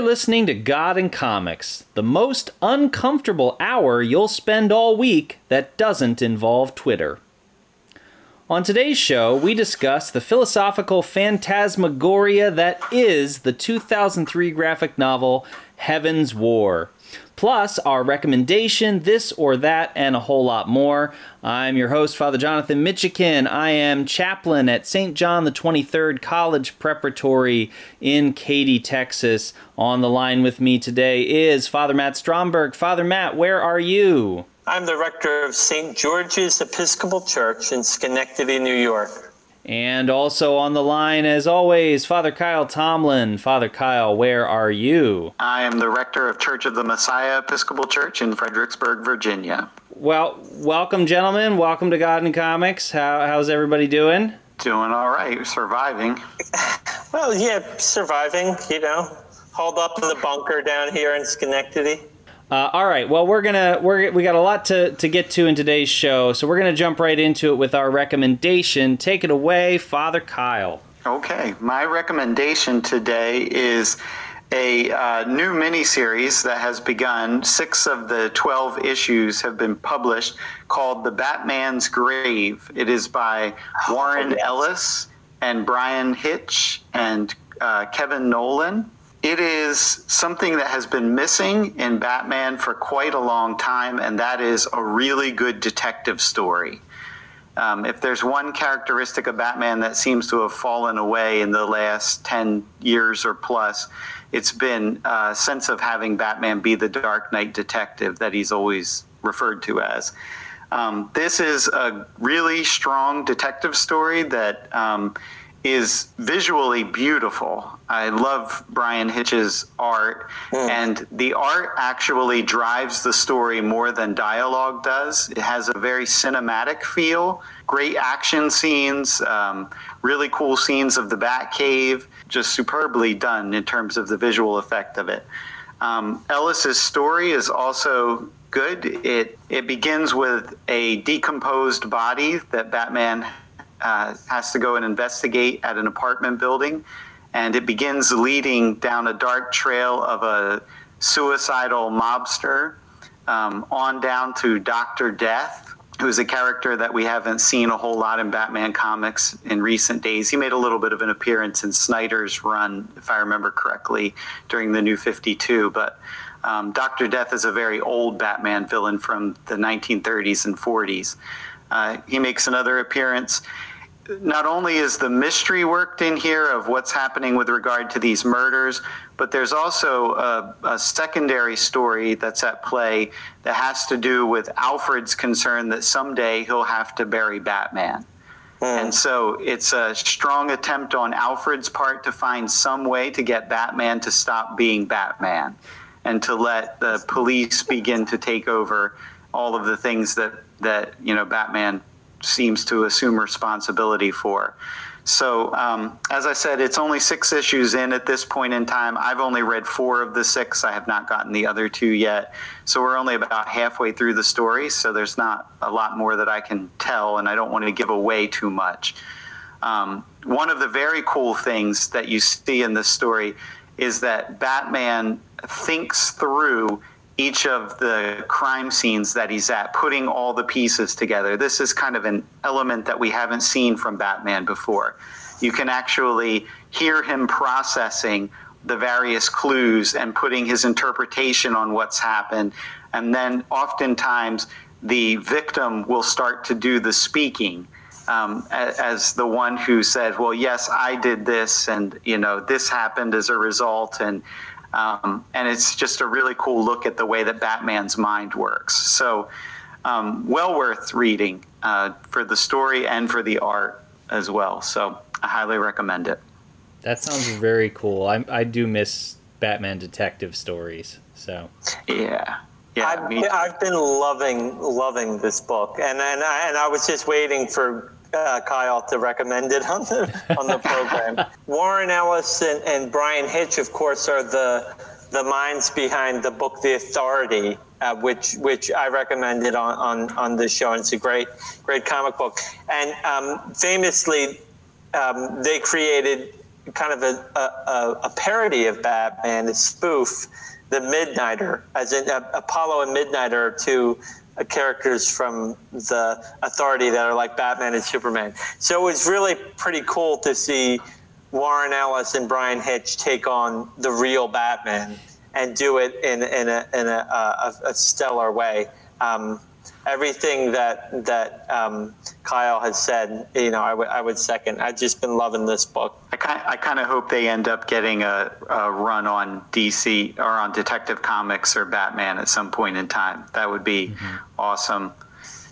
You're listening to God and Comics, the most uncomfortable hour you'll spend all week that doesn't involve Twitter. On today's show, we discuss the philosophical phantasmagoria that is the 2003 graphic novel Heaven's War plus our recommendation, this or that, and a whole lot more. I'm your host, Father Jonathan Mitchican. I am chaplain at St. John the 23rd College Preparatory in Katy, Texas. On the line with me today is Father Matt Stromberg. Father Matt, where are you? I'm the rector of St. George's Episcopal Church in Schenectady, New York. And also on the line, as always, Father Kyle Tomlin. Father Kyle, where are you? I am the rector of Church of the Messiah Episcopal Church in Fredericksburg, Virginia. Well, welcome, gentlemen. Welcome to God and Comics. How, how's everybody doing? Doing all right. Surviving. Well, yeah, surviving, you know. Hauled up in the bunker down here in Schenectady. Uh, all right. Well, we're gonna we're we got a lot to to get to in today's show, so we're gonna jump right into it with our recommendation. Take it away, Father Kyle. Okay, my recommendation today is a uh, new miniseries that has begun. Six of the 12 issues have been published called The Batman's Grave. It is by Warren Ellis and Bryan Hitch and uh, Kevin Nowlan. It is something that has been missing in Batman for quite a long time, and that is a really good detective story. Um, if there's one characteristic of Batman that seems to have fallen away in the last 10 years or plus, it's been a sense of having Batman be the Dark Knight detective that he's always referred to as. Um, this is a really strong detective story that um, is visually beautiful. I love Bryan Hitch's art, mm. and the art actually drives the story more than dialogue does. It has a very cinematic feel, great action scenes, um, really cool scenes of the Batcave, just superbly done in terms of the visual effect of it. Um, Ellis's story is also good. It it begins with a decomposed body that Batman uh, has to go and investigate at an apartment building, and it begins leading down a dark trail of a suicidal mobster um, on down to Doctor Death, who is a character that we haven't seen a whole lot in Batman comics in recent days. He made a little bit of an appearance in Snyder's run, if I remember correctly, during the New 52, but. Um, Dr. Death is a very old Batman villain from the 1930s and 40s. Uh, he makes another appearance not only is the mystery worked in here of what's happening with regard to these murders, but there's also a, a, secondary story that's at play that has to do with Alfred's concern that someday he'll have to bury Batman. Mm. And so it's a strong attempt on Alfred's part to find some way to get Batman to stop being Batman and to let the police begin to take over all of the things that, that you know Batman seems to assume responsibility for. So, um, as I said, it's only six issues in at this point in time. I've only read four of the six. I have not gotten the other two yet. So, we're only about halfway through the story. So, there's not a lot more that I can tell, and I don't want to give away too much. Um, one of the very cool things that you see in this story is that Batman thinks through each of the crime scenes that he's at, putting all the pieces together. This is kind of an element that we haven't seen from Batman before. You can actually hear him processing the various clues and putting his interpretation on what's happened. And then oftentimes the victim will start to do the speaking. Um, as, the one who said, "Well, yes, I did this, and you know this happened as a result," and um, and it's just a really cool look at the way that Batman's mind works. So, um, well worth reading uh, for the story and for the art as well. So, I highly recommend it. That sounds very cool. I, I do miss Batman detective stories. So, yeah. Yeah, I've, I've been loving loving this book, and and I, and I was just waiting for uh, Kyle to recommend it on the on the program. Warren Ellis and, and Bryan Hitch, of course, are the the minds behind the book The Authority, uh, which which I recommended on, on on this show. And it's a great great comic book. And um, famously, um, they created kind of a, a, a parody of Batman, a spoof, the Midnighter, as in uh, Apollo and Midnighter two characters from the Authority that are like Batman and Superman. So it was really pretty cool to see Warren Ellis and Bryan Hitch take on the real Batman and do it in, in, a, in a, a, a stellar way. Um, everything that that um, Kyle has said, you know, I, w- I would second. I've just been loving this book. I kind I kind of hope they end up getting a, a run on DC or on Detective Comics or Batman at some point in time. That would be mm-hmm. awesome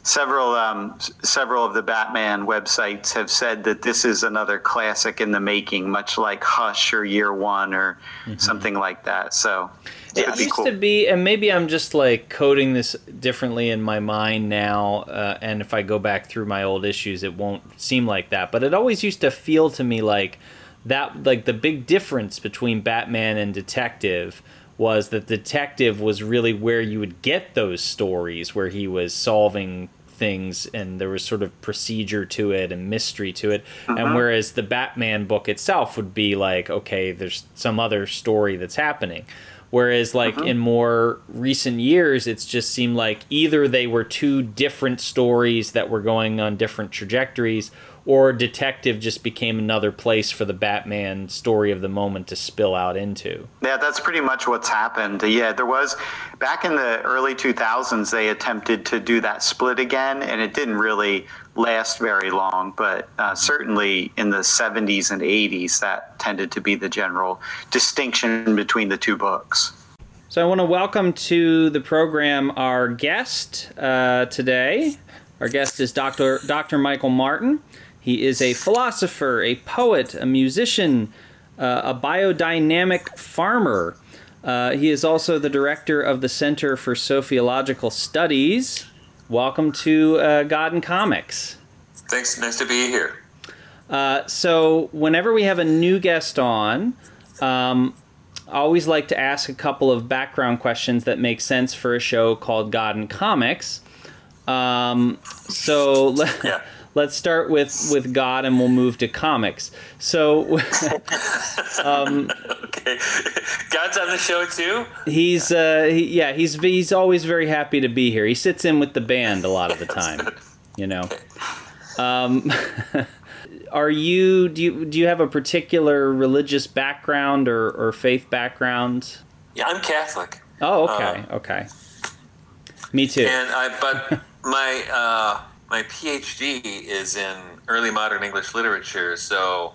several um, several of the Batman websites have said that this is another classic in the making, much like Hush or Year One or mm-hmm. something like that. So it, used cool. to be, and maybe I'm just like coding this differently in my mind now. Uh, and if I go back through my old issues, it won't seem like that. But it always used to feel to me like that, like the big difference between Batman and Detective was that detective was really where you would get those stories where he was solving things and there was sort of procedure to it and mystery to it and uh-huh. whereas the batman book itself would be like okay there's some other story that's happening whereas like uh-huh. in more recent years it's just seemed like either they were two different stories that were going on different trajectories or detective just became another place for the Batman story of the moment to spill out into. Yeah, that's pretty much what's happened. Yeah, there was back in the early 2000s they attempted to do that split again and it didn't really last very long, but uh, certainly in the 70s and 80s that tended to be the general distinction between the two books. So I want to welcome to the program our guest uh, today. Our guest is Dr. Dr. Michael Martin. He is a philosopher, a poet, a musician, uh, a biodynamic farmer. Uh, he is also the director of the Center for Sophiological Studies. Welcome to uh, God and Comics. Thanks. Nice to be here. Uh, so, whenever we have a new guest on, um, I always like to ask a couple of background questions that make sense for a show called God and Comics. Um, so, yeah let's start with with God, and we'll move to comics. So, um, okay, God's on the show too. He's uh, he, yeah, he's he's always very happy to be here. He sits in with the band a lot of the time, you know. Um, are you do you do you have a particular religious background or, or faith background? Yeah, I'm Catholic. Oh, okay, uh, okay. Me too. And I, but my uh, my PhD is in early modern English literature, so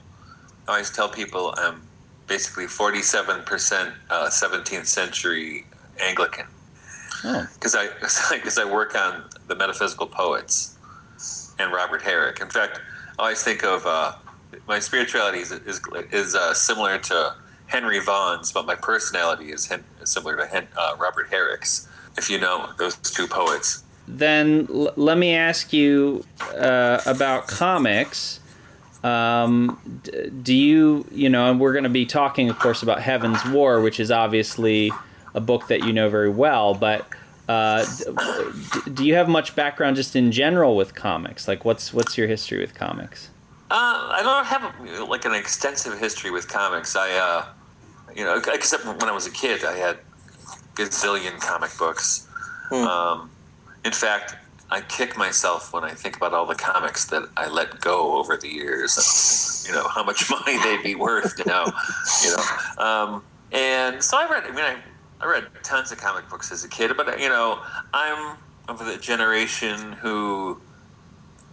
I always tell people I'm basically 47% uh, 17th century Anglican. Because oh. I, cause I work on the metaphysical poets and Robert Herrick. In fact, I always think of uh, my spirituality is, is, is uh, similar to Henry Vaughan's, but my personality is hen- similar to Hen- uh, Robert Herrick's, if you know those two poets then l- let me ask you uh, about comics. Um, d- do you, you know, and we're going to be talking, of course, about Heaven's War, which is obviously a book that you know very well, but. Uh, d- do you have much background just in general with comics? Like, what's what's your history with comics? Uh, I don't have like an extensive history with comics. I, uh, you know, except when I was a kid, I had gazillion comic books. Hmm. Um, in fact, I kick myself when I think about all the comics that I let go over the years. You know how much money they'd be worth now. You know, um, and so I read. I mean, I, I read tons of comic books as a kid, but you know, I'm of the generation who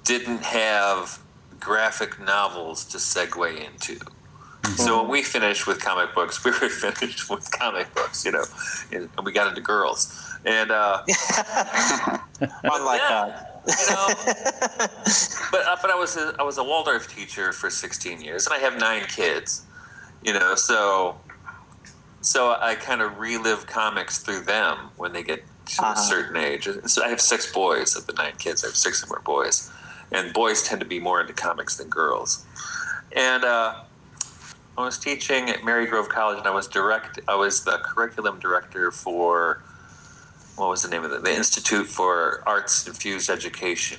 didn't have graphic novels to segue into. So when we finished with comic books, we were finished with comic books, you know, and we got into girls and uh, unlike yeah, that. you know, but uh, but I was a, I was a Waldorf teacher for 16 years, and I have nine kids. You know, so so I kind of relive comics through them when they get to uh-huh. a certain age. So I have six boys of the nine kids. I have six of them are boys, and boys tend to be more into comics than girls. And uh, I was teaching at Marygrove College, and I was direct. I was the curriculum director for what was the name of it? The Institute for Arts Infused Education.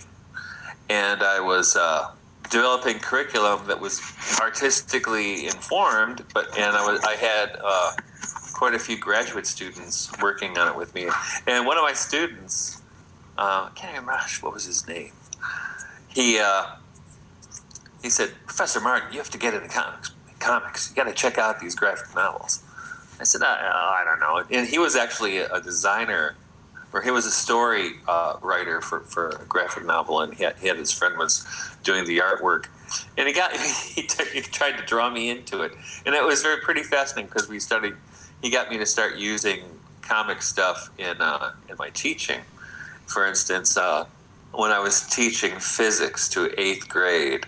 And I was uh, developing curriculum that was artistically informed, but and I was I had uh, quite a few graduate students working on it with me, and one of my students, uh, I can't even remember what was his name. He uh, he said, Professor Martin, you have to get into comics. Comics, you got to check out these graphic novels. I said, I, I don't know. And he was actually a designer, or he was a story uh, writer for, for a graphic novel, and he had, he had his friend was doing the artwork, and he got he, t- he tried to draw me into it, and it was very pretty fascinating because we studied. He got me to start using comic stuff in uh, in my teaching. For instance, uh, when I was teaching physics to eighth grade,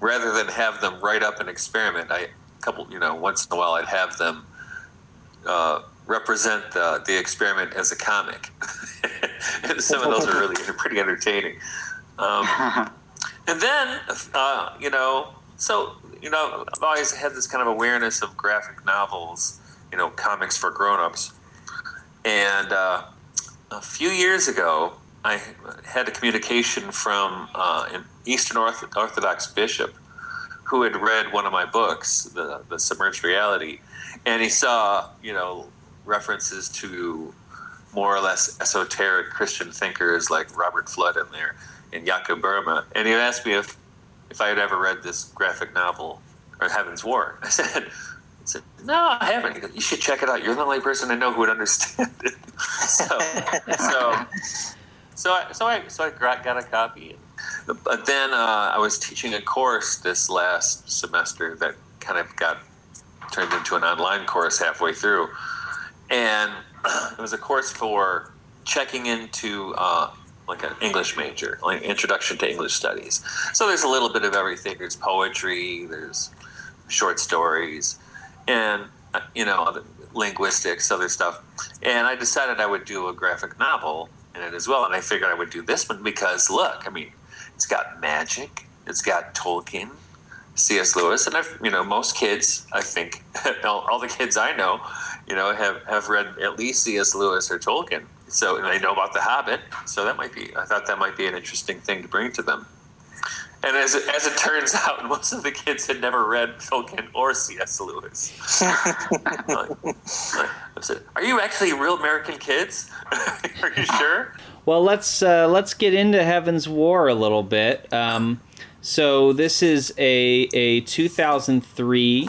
rather than have them write up an experiment, I a couple you know once in a while I'd have them uh, represent the, the experiment as a comic. and some of those are really pretty entertaining. Um, and then, uh, you know, so, you know, I've always had this kind of awareness of graphic novels, you know, comics for grown-ups. And uh, a few years ago, I had a communication from uh, an Eastern Orthodox bishop who had read one of my books, the, the Submerged Reality, and he saw, you know, references to more or less esoteric Christian thinkers like Robert Fludd in there and Jakob Böhme. And he asked me if, if I had ever read this graphic novel or Heaven's War. I said, I said, no, I haven't. He goes, you should check it out. You're the only person I know who would understand it. so, so, so I, so I, so I got a copy. But then uh, I was teaching a course this last semester that kind of got turned into an online course halfway through, and it was a course for checking into uh, like an English major, like introduction to English studies. So there's a little bit of everything. There's poetry, there's short stories, and uh, you know linguistics, other stuff. And I decided I would do a graphic novel in it as well. And I figured I would do this one because look, I mean, it's got magic, it's got Tolkien, C.S. Lewis, and I've you know most kids I think all, all, the kids I know you know have have read at least C.S. Lewis or Tolkien, so they know about The Hobbit. So that might be I thought that might be an interesting thing to bring to them. And as it, as it turns out, most of the kids had never read Tolkien or C.S. Lewis. like, like, Are you actually real American kids? Are you sure? Well, let's uh, let's get into Heaven's War a little bit. Um, so this is a a 2003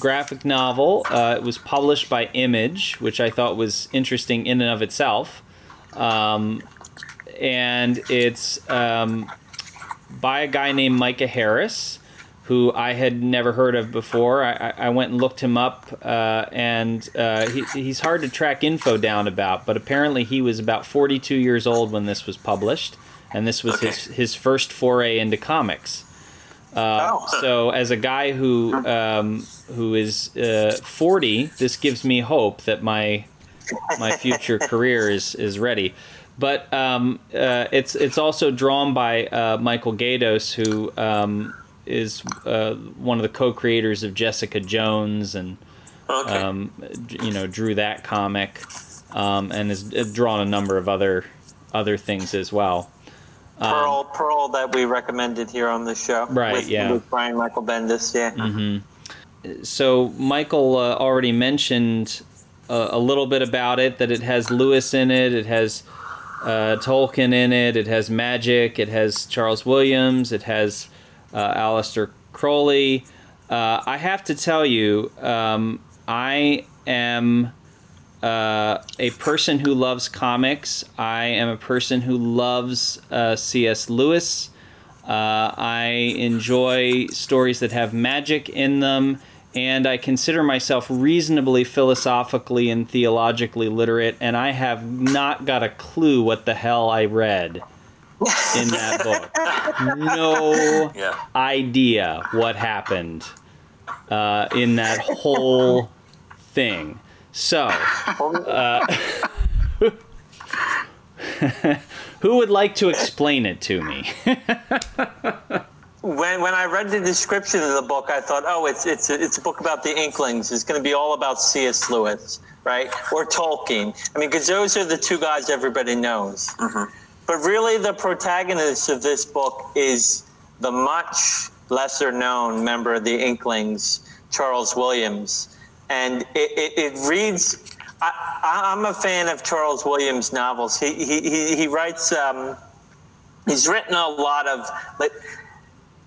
graphic novel. Uh, it was published by Image, which I thought was interesting in and of itself. Um, and it's um, by a guy named Micah Harris, who I had never heard of before. I, I went and looked him up, uh, and uh, he, he's hard to track info down about, but apparently he was about 42 years old when this was published and this was okay. his his first foray into comics. Uh, oh. So, as a guy who um, who is uh, 40, this gives me hope that my my future career is is ready. But um, uh, it's it's also drawn by uh, Michael Gaydos, who um, is uh, one of the co-creators of Jessica Jones, and okay. Um, you know drew that comic, um, and has drawn a number of other other things as well. Pearl, um, Pearl that we recommended here on the show. Right. With, yeah. With Brian Michael Bendis. Yeah. Mm-hmm. So Michael uh, already mentioned uh, a little bit about it. That it has Lewis in it. It has uh, Tolkien in it. It has magic. It has Charles Williams. It has uh, Aleister Crowley. Uh, I have to tell you, um, I am uh, a person who loves comics. I am a person who loves uh, C.S. Lewis. Uh, I enjoy stories that have magic in them, and I consider myself reasonably philosophically and theologically literate, and I have not got a clue what the hell I read in that book. No yeah. idea what happened uh, in that whole thing. So, uh, who would like to explain it to me? when when I read the description of the book, I thought, oh, it's it's a, it's a book about the Inklings. It's going to be all about C.S. Lewis, right, or Tolkien. I mean, because those are the two guys everybody knows. Mm-hmm. But really, the protagonist of this book is the much lesser known member of the Inklings, Charles Williams. And it, it, it reads, I, am a fan of Charles Williams novels. He, he, he, he writes, um, he's written a lot of, like,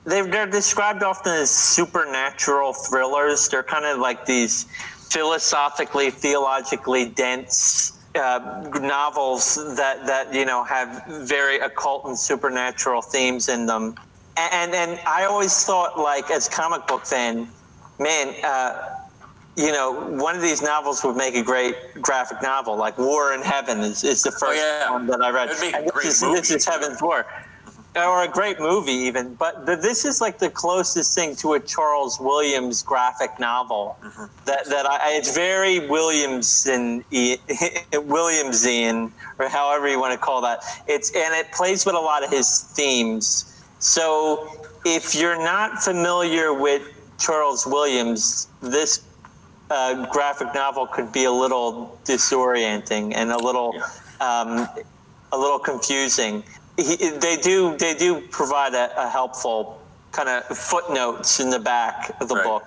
they're, they're described often as supernatural thrillers. They're kind of like these philosophically, theologically dense uh, novels that that you know have very occult and supernatural themes in them. And and I always thought like as comic book fan, man. Uh, you know, one of these novels would make a great graphic novel. Like War in Heaven is, is the oh, first oh, yeah. one that I read. This is, this is Heaven's War or a great movie even but this is like the closest thing to a charles williams graphic novel mm-hmm. that, that I, it's very williamson williamsian or however you want to call that. It's and it plays with a lot of his themes. So if you're not familiar with charles williams this uh, graphic novel could be a little disorienting and a little um, a little confusing he, they do they do provide a, a helpful kind of footnotes in the back of the right. book.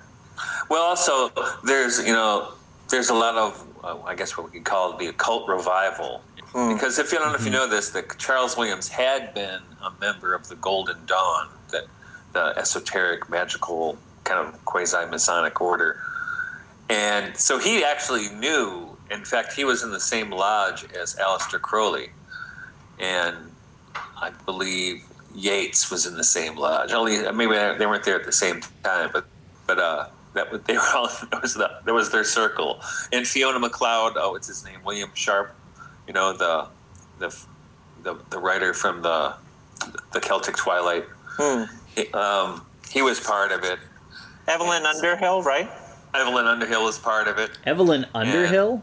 Well, also there's you know there's a lot of uh, I guess what we could call the occult revival. Mm. Because if you don't know if you know this, that Charles Williams had been a member of the Golden Dawn, that the esoteric, magical kind of quasi Masonic order, and so he actually knew. In fact, he was in the same lodge as Aleister Crowley, and I believe Yeats was in the same lodge. Only maybe they weren't there at the same time, but but uh, that they were all that was the, that was their circle. And Fiona Macleod, oh, what's his name? William Sharp, you know the the the, the writer from the the Celtic Twilight. Hmm. He, um, he was part of it. Evelyn Underhill, right? Evelyn Underhill is part of it. Evelyn Underhill. And,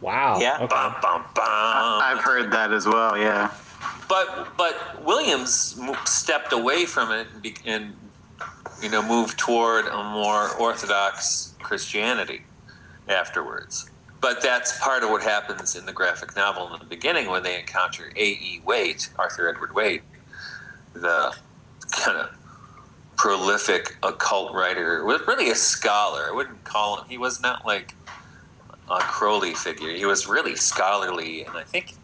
wow. Yeah. Okay. Bum, bum, bum. I've heard that as well. Yeah. But but Williams stepped away from it and you know moved toward a more orthodox Christianity afterwards. But that's part of what happens in the graphic novel in the beginning when they encounter A.E. Waite, Arthur Edward Waite, the kind of prolific occult writer, really a scholar. I wouldn't call him. He was not like a Crowley figure. He was really scholarly, and I think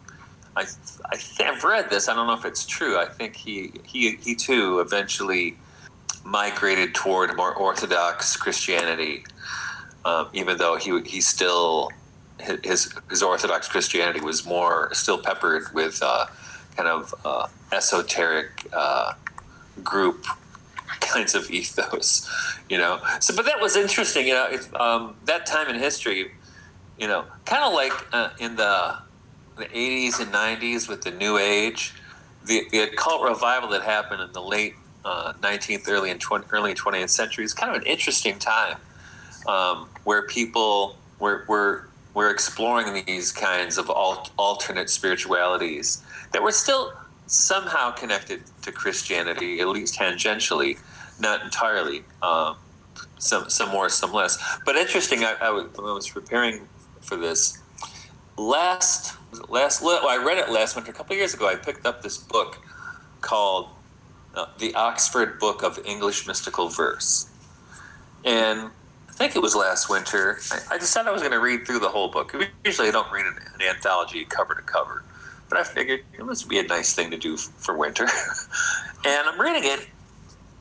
I, I have read this. I don't know if it's true. I think he he he too eventually migrated toward more orthodox Christianity, um, even though he he still his his orthodox Christianity was more still peppered with uh, kind of uh, esoteric uh, group kinds of ethos, you know. So, but that was interesting, you know. It, um, that time in history, you know, kind of like uh, in the the 80s and 90s with the New Age, the, the occult revival that happened in the late uh, 19th, early and 20, early 20th century is kind of an interesting time um, where people were, were, were exploring these kinds of alt, alternate spiritualities that were still somehow connected to Christianity, at least tangentially, not entirely. Um, some, some more, some less. But interesting, I, I was preparing for this last last well, I read it last winter a couple years ago. I picked up this book called uh, the Oxford Book of English Mystical Verse, and I think it was last winter. I, I decided I was going to read through the whole book. Usually, I don't read an, an anthology cover to cover, but I figured it must be a nice thing to do for winter. and I'm reading it,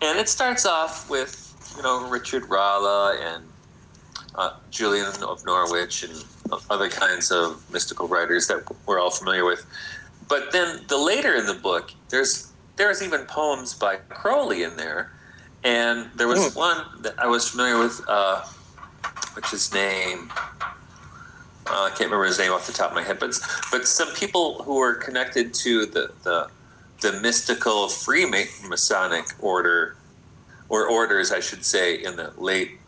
and it starts off with you know Richard Rolle and uh, Julian of Norwich and other kinds of mystical writers that we're all familiar with. But then the later in the book, there's there's even poems by Crowley in there, and there was mm. one that I was familiar with, uh, which his name. Uh, I can't remember his name off the top of my head, but but some people who were connected to the the, the mystical Freemasonic order, or orders, I should say, in the late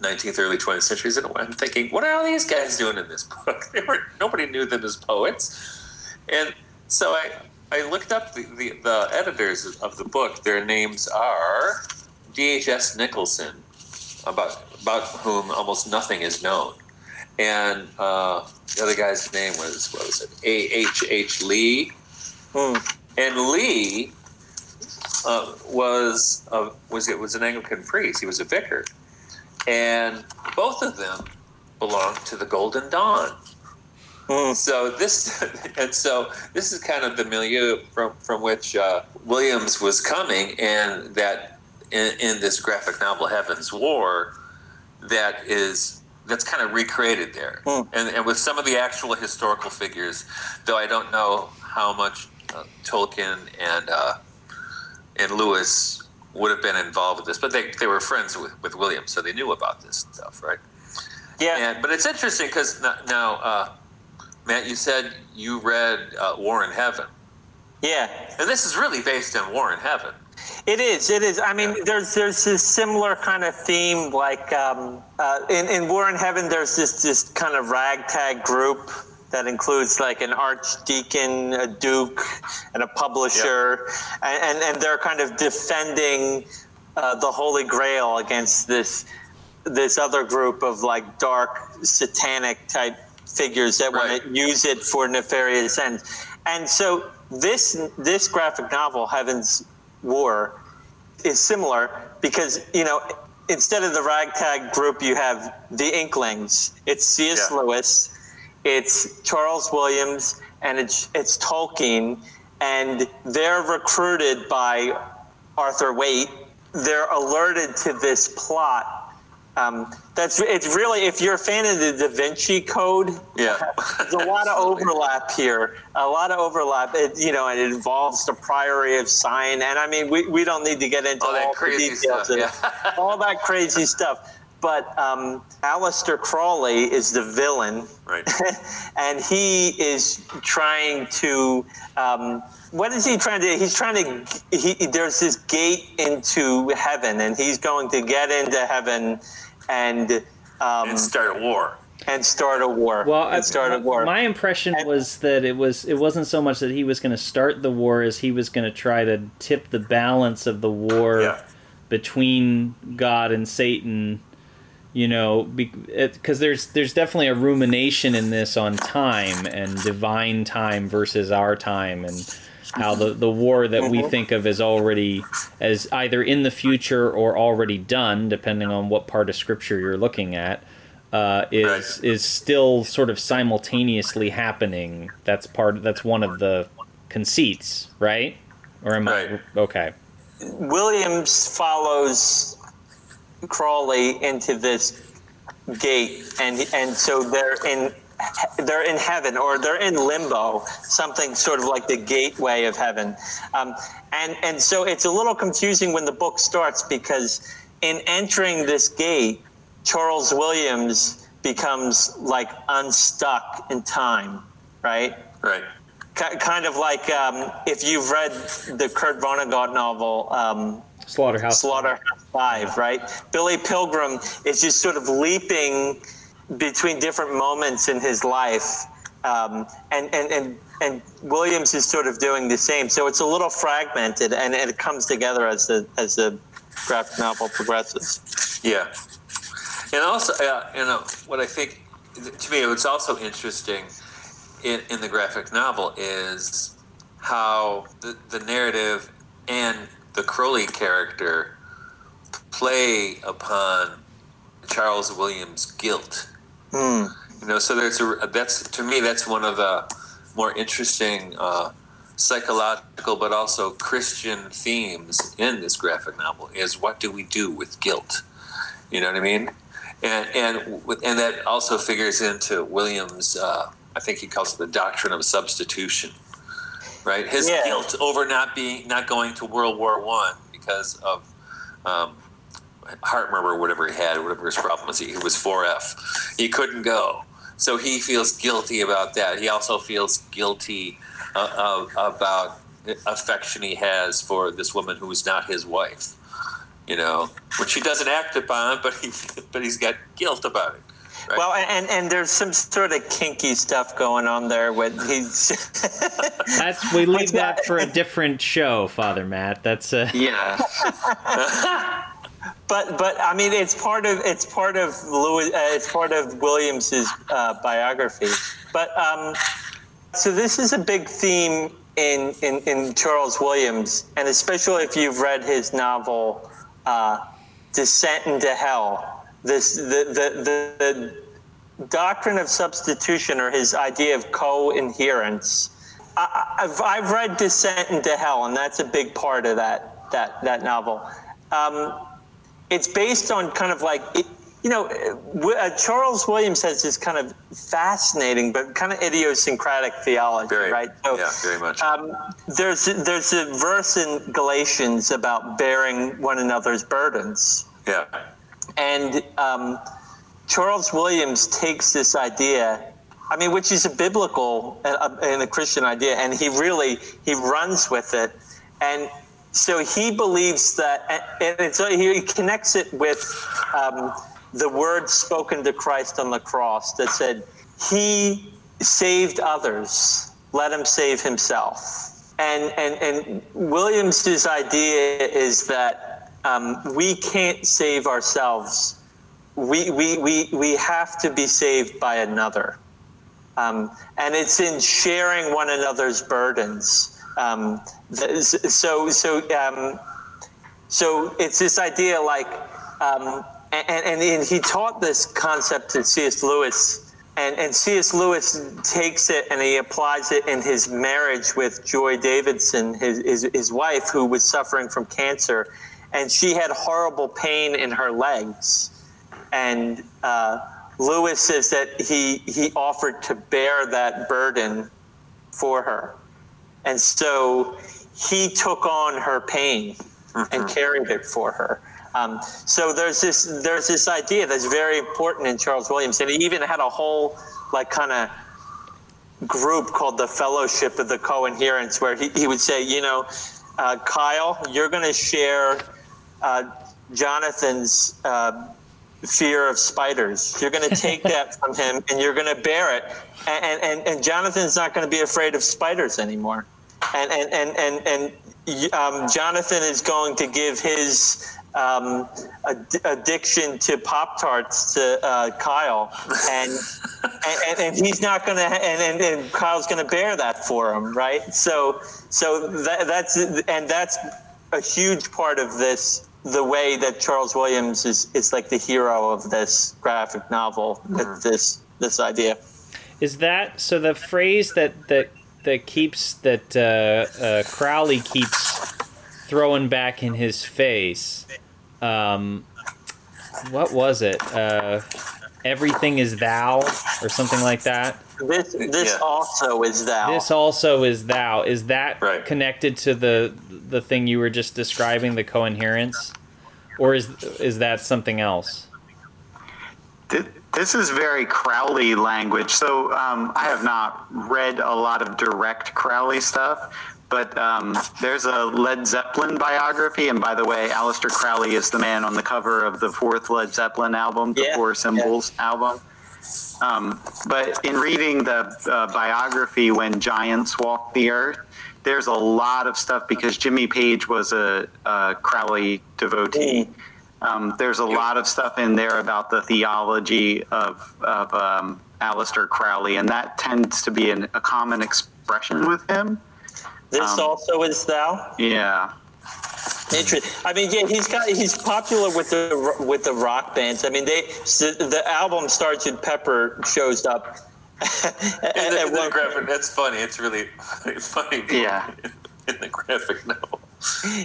19th, early 20th centuries, and I'm thinking, what are all these guys doing in this book? They were nobody knew them as poets, and so I I looked up the, the, the editors of the book. Their names are D.H.S. Nicholson, about about whom almost nothing is known, and uh, the other guy's name was what was it? A. H. H. Lee, hmm. and Lee uh, was uh, was it was an Anglican priest. He was a vicar, and both of them belong to the Golden Dawn. Mm. So this and so this is kind of the milieu from from which uh, Williams was coming, and that in, in this graphic novel Heaven's War, that is that's kind of recreated there, Mm. and, and with some of the actual historical figures, though I don't know how much uh, Tolkien and uh, and Lewis would have been involved with this, but they, they were friends with, with Williams, so they knew about this stuff, right? Yeah. And but it's interesting because now, uh, Matt, you said you read uh, War in Heaven, Yeah. and this is really based on War in Heaven. It is. It is. I mean, there's there's this similar kind of theme, like um, uh, in in War in Heaven. There's this this kind of ragtag group that includes like an archdeacon, a duke, and a publisher, and, and and they're kind of defending uh, the Holy Grail against this this other group of like dark satanic type figures that Right. want to use it for nefarious ends. And so this this graphic novel, Heaven's War, is similar because you know instead of the ragtag group, you have the Inklings. It's C.S. Yeah. Lewis, it's Charles Williams, and it's it's Tolkien, and they're recruited by Arthur Waite. They're alerted to this plot. Um, that's it's really if you're a fan of the Da Vinci Code, Yeah, there's a lot of overlap here. A lot of overlap. It, you know, it involves the Priory of Sion, and I mean, we, we don't need to get into All that all the crazy details stuff, yeah. all that crazy stuff. But um, Aleister Crowley is the villain, Right. and he is trying to. Um, what is he trying to? do? He's trying to. He, there's this gate into heaven, and he's going to get into heaven, and um, and start a war. and start a war. Well, and start a my- war. My impression And- was that it was it wasn't so much that he was going to start the war as he was going to try to tip the balance of the war Yeah. between God and Satan. You know, because there's there's definitely a rumination in this on time and divine time versus our time and how the, the war that we Mhm. think of as already as either in the future or already done, depending on what part of scripture you're looking at, uh, is is still sort of simultaneously happening. That's part. That's one of the conceits, right? Or am Right. I okay? Williams follows Crowley into this gate, and and so they're in they're in heaven or they're in limbo, something sort of like the gateway of heaven, um, and and so it's a little confusing when the book starts because in entering this gate, Charles Williams becomes like unstuck in time, right? Right. Ki- Kind of like um, if you've read the Kurt Vonnegut novel. Um, Slaughterhouse. Slaughterhouse Five, right? Billy Pilgrim is just sort of leaping between different moments in his life, um, and, and and and Williams is sort of doing the same. So it's a little fragmented, and, and it comes together as the as the graphic novel progresses. Yeah, and also, uh, you know, what I think to me, what's also interesting in, in the graphic novel is how the, the narrative and the Crowley character play upon Charles Williams' guilt. Hmm. You know, so there's a that's to me that's one of the more interesting uh, psychological but also Christian themes in this graphic novel is what do we do with guilt? You know what I mean? And and and that also figures into Williams. Uh, I think he calls it the doctrine of substitution. Right, his Yeah. guilt over not being not going to World War One because of um, heart murmur, or whatever he had, whatever his problem was. He, he was 4F. He couldn't go. So he feels guilty about that. He also feels guilty uh, uh, about the affection he has for this woman who is not his wife. You know, which he doesn't act upon, but he but he's got guilt about it. Right? Well, and and there's some sort of kinky stuff going on there with he's. That's we leave that for a different show, Father Matt. That's uh, Yeah. But but I mean, it's part of it's part of Lewis. Uh, it's part of Williams's uh, biography. But um, so this is a big theme in, in, in Charles Williams, and especially if you've read his novel uh, Descent into Hell. This the, the, the, the doctrine of substitution or his idea of co-inherence. I, I've, I've read Descent into Hell, and that's a big part of that that that novel. Um, it's based on kind of like it, you know, uh, Charles Williams has this kind of fascinating but kind of idiosyncratic theology, Very, right? yeah, very much. Um, there's there's a verse in Galatians about bearing one another's burdens, yeah. And um, Charles Williams takes this idea. I mean, which is a biblical uh, and a Christian idea, and he really he runs with it, and so he believes that, and so he connects it with um, the words spoken to Christ on the cross that said, He saved others, let him save himself. And, and, and Williams's idea is that um, we can't save ourselves. We, we, we, we have to be saved by another. Um, and it's in sharing one another's burdens. Um, so, so, um, so it's this idea like, um, and, and, and, he taught this concept to C.S. Lewis, and, and C.S. Lewis takes it and he applies it in his marriage with Joy Davidson, his, his, his wife, who was suffering from cancer, and she had horrible pain in her legs. And uh, Lewis says that he, he offered to bear that burden for her. And so he took on her pain mm-hmm. and carried it for her. Um, so there's this there's this idea that's very important in Charles Williams, and he even had a whole like kind of group called the Fellowship of the Coherents, where he, he would say, you know, uh, Kyle, you're going to share uh, Jonathan's uh, fear of spiders. You're going to take that from him, and you're going to bear it, and and and Jonathan's not going to be afraid of spiders anymore, and and and and and um, Jonathan is going to give his um, ad- addiction to Pop Tarts to uh, Kyle, and, and, and he's not going to, and, and, and Kyle's going to bear that for him, right? So so that, that's and that's a huge part of this. The way that Charles Williams is is like the hero of this graphic novel, mm-hmm. this this idea. Is that so? The phrase that that that keeps that uh, uh, Crowley keeps throwing back in his face. Um, what was it? Uh, Everything is thou, or something like that. This this yeah. also is thou. This also is thou. Is that right. connected to the the thing you were just describing, the coherence, or is is that something else? This is very Crowley language. So um, I have not read a lot of direct Crowley stuff, but um, there's a Led Zeppelin biography. And by the way, Aleister Crowley is the man on the cover of the fourth Led Zeppelin album, the yeah, Four Symbols yeah. album. Um, but in reading the uh, biography, when giants walk the earth, there's a lot of stuff because Jimmy Page was a, a Crowley devotee. Mm. Um, there's a lot of stuff in there about the theology of, of um, Aleister Crowley, and that tends to be an, a common expression with him. This um, also is thou. Yeah. Interesting. I mean, yeah, he's got he's popular with the with the rock bands. I mean, they the album Sergeant Pepper shows up. and the, the graphic, that's funny. It's really funny. Yeah. In the graphic novel.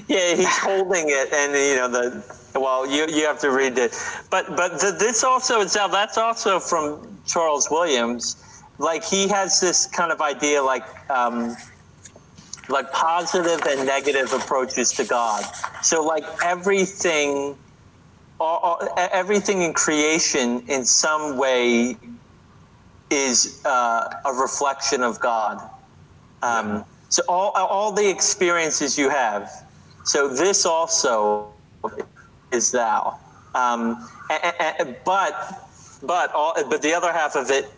Yeah, he's holding it, and you know the. Well, you you have to read it, but but the, this also is that's also from Charles Williams. Like he has this kind of idea, like. Um, like positive and negative approaches to God. So like everything, all, all, everything in creation in some way is uh, a reflection of God. Um, so all all the experiences you have. So this also is thou. Um, and, and, but but all but the other half of it,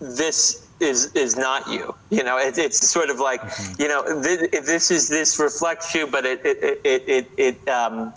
this is is not you. You know, it, it's sort of like mm-hmm. you know, th- this is this reflects you, but it it it it, it um,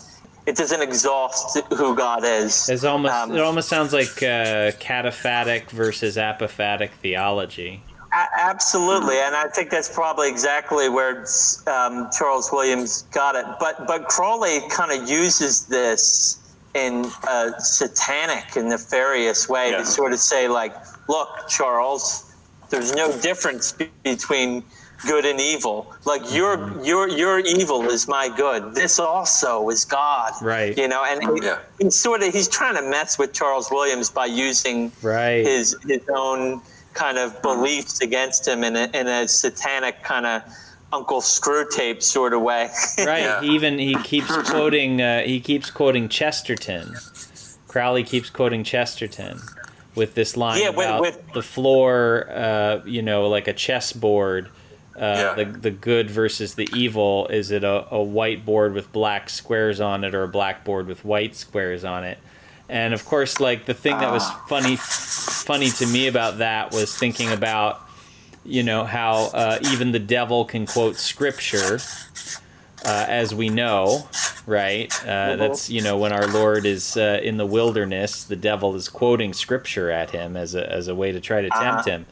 it doesn't exhaust who God is. It's almost um, it almost sounds like uh, cataphatic versus apophatic theology. A- absolutely, and I think that's probably exactly where um, Charles Williams got it. But but Crowley kind of uses this in a satanic and nefarious way Yeah. to sort of say, like, look, Charles, there's no difference be- between good and evil. Like your your your evil is my good. This also is God. Right. You know, and he- Yeah. he's sort of he's trying to mess with Charles Williams by using Right. his his own kind of beliefs against him in a, in a satanic kind of Uncle Screwtape sort of way. right. Yeah. Even he keeps quoting uh, he keeps quoting Chesterton. Crowley keeps quoting Chesterton with this line Yeah, with- about with- the floor, uh, you know, like a chessboard. Uh, Yeah. the, the good versus the evil. Is it a, a white board with black squares on it or a black board with white squares on it? And of course, like the thing that was funny, funny to me about that was thinking about, you know, how uh, even the devil can quote scripture, uh, as we know, right? Uh, That's you know when our Lord is uh, in the wilderness, the devil is quoting scripture at him as a as a way to try to tempt him.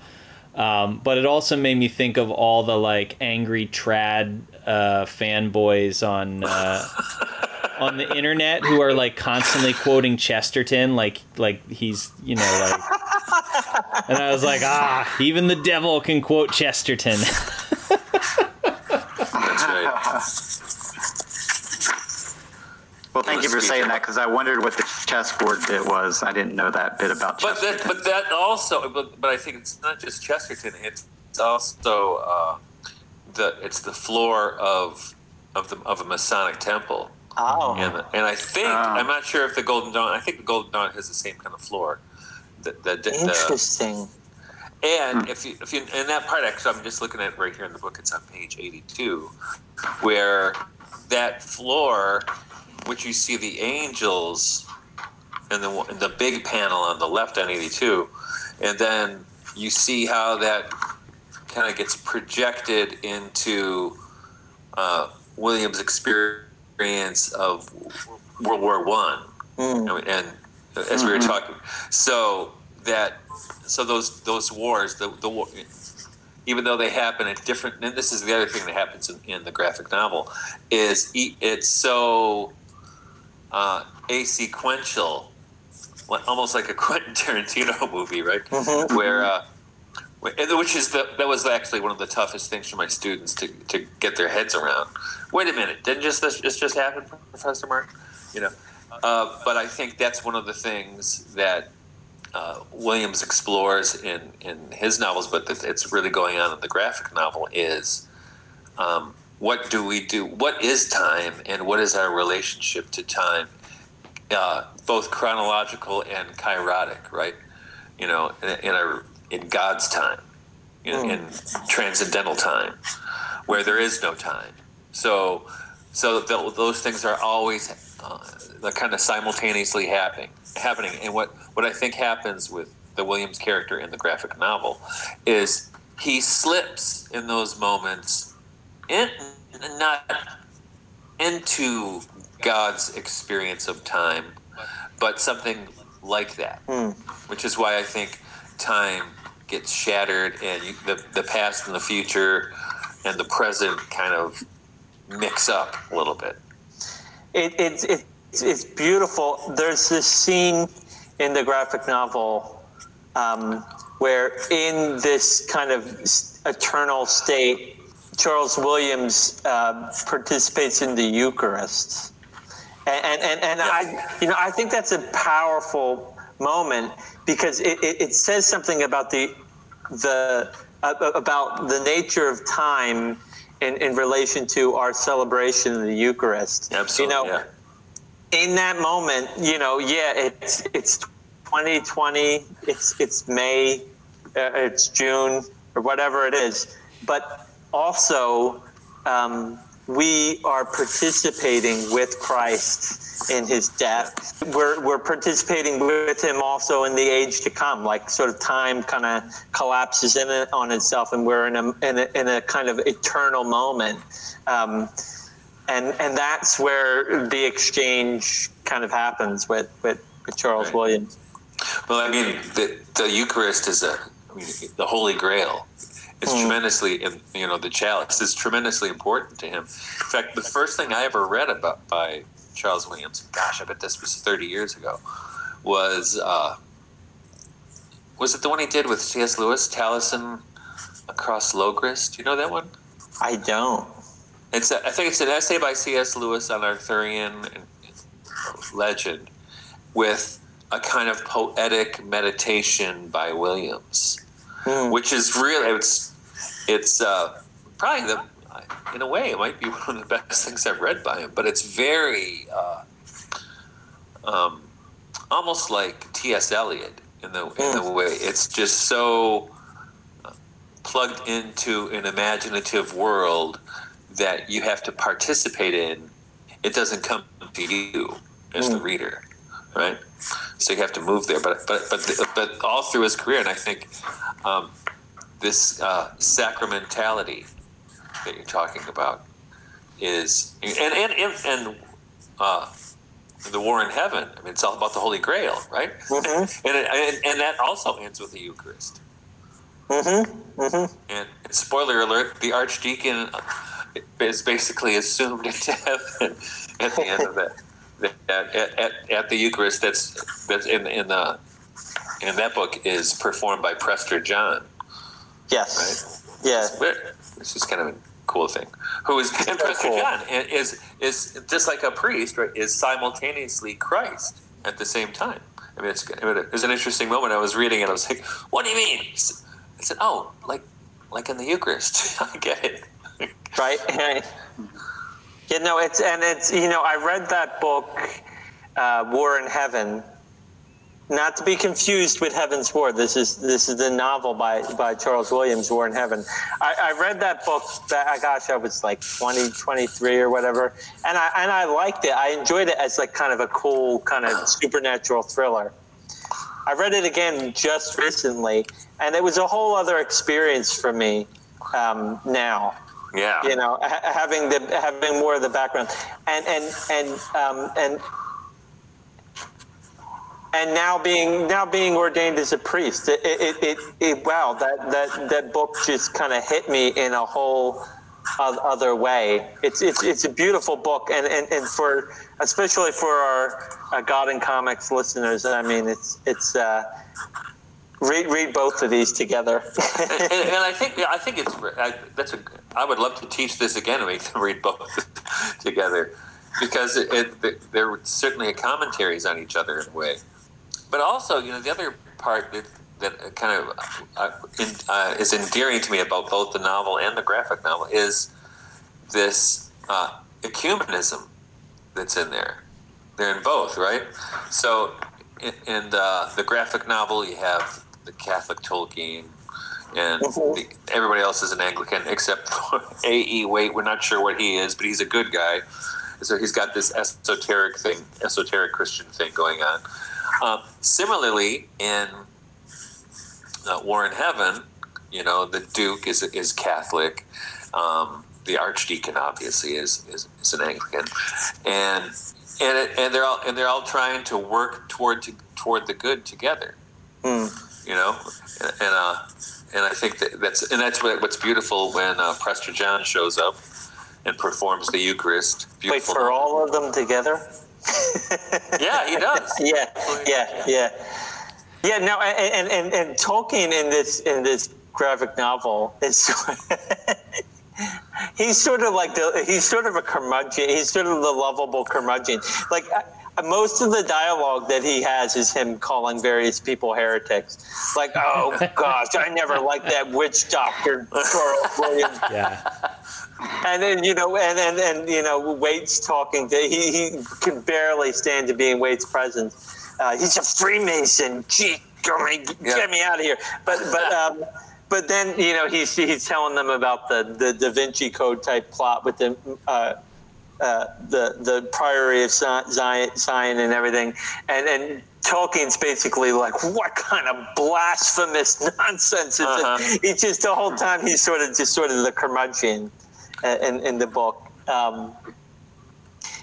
Um, but it also made me think of all the like angry trad uh, fanboys on uh, on the internet who are like constantly quoting Chesterton, like like he's you know like. And I was like, ah, even the devil can quote Chesterton. That's right. Well, thank you for saying that because I wondered what the chessboard bit was. I didn't know that bit about But Chesterton. that, but that also, but, but I think it's not just Chesterton. It's also uh, the it's the floor of of the of a Masonic temple, oh, and and I think Ah. I'm not sure if the Golden Dawn. I think the Golden Dawn has the same kind of floor. The, the, the, the- interesting. and if you if you in that part, actually, I'm just looking at it right here in the book. It's on page 82, where that floor, which you see the angels, and the in the big panel on the left on 82, and then you see how that kind of gets projected into uh, William's experience of World War One, Mm. I mean, and as we were talking, so that so those those wars, the the war, even though they happen at different, and this is the other thing that happens in, in the graphic novel, is it's so uh, asequential, like- almost like a Quentin Tarantino movie, right? Mhm. Where uh, which is the that was actually one of the toughest things for my students to, to get their heads around. Wait a minute, didn't just this just just happen, Professor Mark? You know, uh, but I think that's one of the things that uh, Williams explores in in his novels, but that it's really going on in the graphic novel is. Um, what do we do? What is time, and what is our relationship to time? Uh, both chronological and kairotic, right? You know, in, in our in God's time, in, in transcendental time, where there is no time. So, so th- those things are always uh, they're kind of simultaneously happening. Happening, and what what I think happens with the Williams character in the graphic novel is he slips in those moments in not into God's experience of time, but something like that, Hmm. which is why I think time gets shattered and you, the the past and the future and the present kind of mix up a little bit. It, it, it, it's beautiful. There's this scene in the graphic novel um, where, in this kind of eternal state, Charles Williams uh, participates in the Eucharist. And, and, and, and I, you know, I think that's a powerful moment because it, it, it says something about the, the, uh, about the nature of time in, in relation to our celebration of the Eucharist. Absolutely, You know, yeah. in that moment, you know, yeah, it's it's 2020, it's it's May, uh, it's June or whatever it is, but also um, we are participating with Christ in His death. We're we're participating with Him also in the age to come. Like sort of time kind of collapses in it on itself, and we're in a in a, in a kind of eternal moment. Um, and and that's where the exchange kind of happens with with, with Charles Right. Williams. Well, I mean, the, the Eucharist is a, I mean, the Holy Grail It's Hmm. tremendously, you know, the chalice is tremendously important to him. In fact, the first thing I ever read about by Charles Williams, gosh, I bet this was 30 years ago, was uh, was it the one he did with C.S. Lewis, Taliesin Across Logres? Do you know that one? I don't. It's a, I think it's an essay by C.S. Lewis on Arthurian legend with a kind of poetic meditation by Williams, Hmm. which is really it's it's uh, probably the in a way it might be one of the best things I've read by him, but it's very uh, um, almost like T.S. Eliot in the in the way it's just so uh, plugged into an imaginative world that you have to participate in. It doesn't come to you as the reader, right? So you have to move there. But but but but all through his career, and I think um, this uh, sacramentality that you're talking about is and and and, and uh, the war in heaven. I mean, it's all about the Holy Grail, right? Mhm. And, it, and and that also ends with the Eucharist. Mm-hmm. Mm-hmm. And spoiler alert: the archdeacon is basically assumed into heaven at the end of that. At, at, at, at the Eucharist, that's that's in in the in that book is performed by Prester John. Yes. Yeah. This is kind of a cool thing. Who is and Prester cool. John is is just like a priest, right? Is simultaneously Christ at the same time. I mean, it's it was an interesting moment. I was reading it. I was like, "What do you mean?" I said, "Oh, like like in the Eucharist. I get it." right? You know, it's and it's you know, I read that book, uh, War in Heaven, not to be confused with Heaven's War. This is this is the novel by by Charles Williams, War in Heaven. I, I read that book. That, gosh, I was like 20, 23 or whatever, and I and I liked it. I enjoyed it as like kind of a cool kind of supernatural thriller. I read it again just recently, and it was a whole other experience for me um, now Yeah. you know, ha- having the having more of the background, and and and um, and and now being now being ordained as a priest, it it, it, it wow that that that book just kind of hit me in a whole other way. It's it's it's a beautiful book, and and, and for especially for our uh, God and Comics listeners, I mean, it's it's. Uh, Read, read both of these together. and, and, I think I think it's I, that's a I would love to teach this again and make them read both together because it, it, they're certainly commentaries on each other in a way. But also, you know, the other part that that kind of uh, in, uh, is endearing to me about both the novel and the graphic novel is this uh, ecumenism that's in there. They're in both, right? So, in, in the, the graphic novel, you have the Catholic Tolkien, and the, everybody else is an Anglican except for A.E. Waite. We're not sure what he is, but he's a good guy. So he's got this esoteric thing, esoteric Christian thing going on. Um, similarly, in uh, War in Heaven, you know, the Duke is is Catholic. Um, the Archdeacon obviously is, is, is an Anglican, and and it, and they're all and they're all trying to work toward to, toward the good together. You know, and and, uh, and I think that that's and that's what, what's beautiful when uh, Prester John shows up and performs the Eucharist. Wait for all of them together. Yeah, he does. yeah, yeah, yeah, yeah. No, and, and and Tolkien in this in this graphic novel is he's sort of like the he's sort of a curmudgeon. He's sort of the lovable curmudgeon. Like most of the dialogue that he has is him calling various people heretics. Like, oh gosh, I never liked that witch doctor Charles Williams Yeah. and then you know, and and, and you know, Waite's talking to he he can barely stand to be in Waite's presence. Uh, he's a Freemason. Gee, get me, Yeah. get me out of here. But but um, but then you know he's he's telling them about the the Da Vinci Code type plot with the. Uh, uh, the the Priory of Zi- Zion, Zion and everything, and and Tolkien's basically like, what kind of blasphemous nonsense is Uh-huh. it? He just the whole time he's sort of just sort of the curmudgeon uh, in in the book. Um,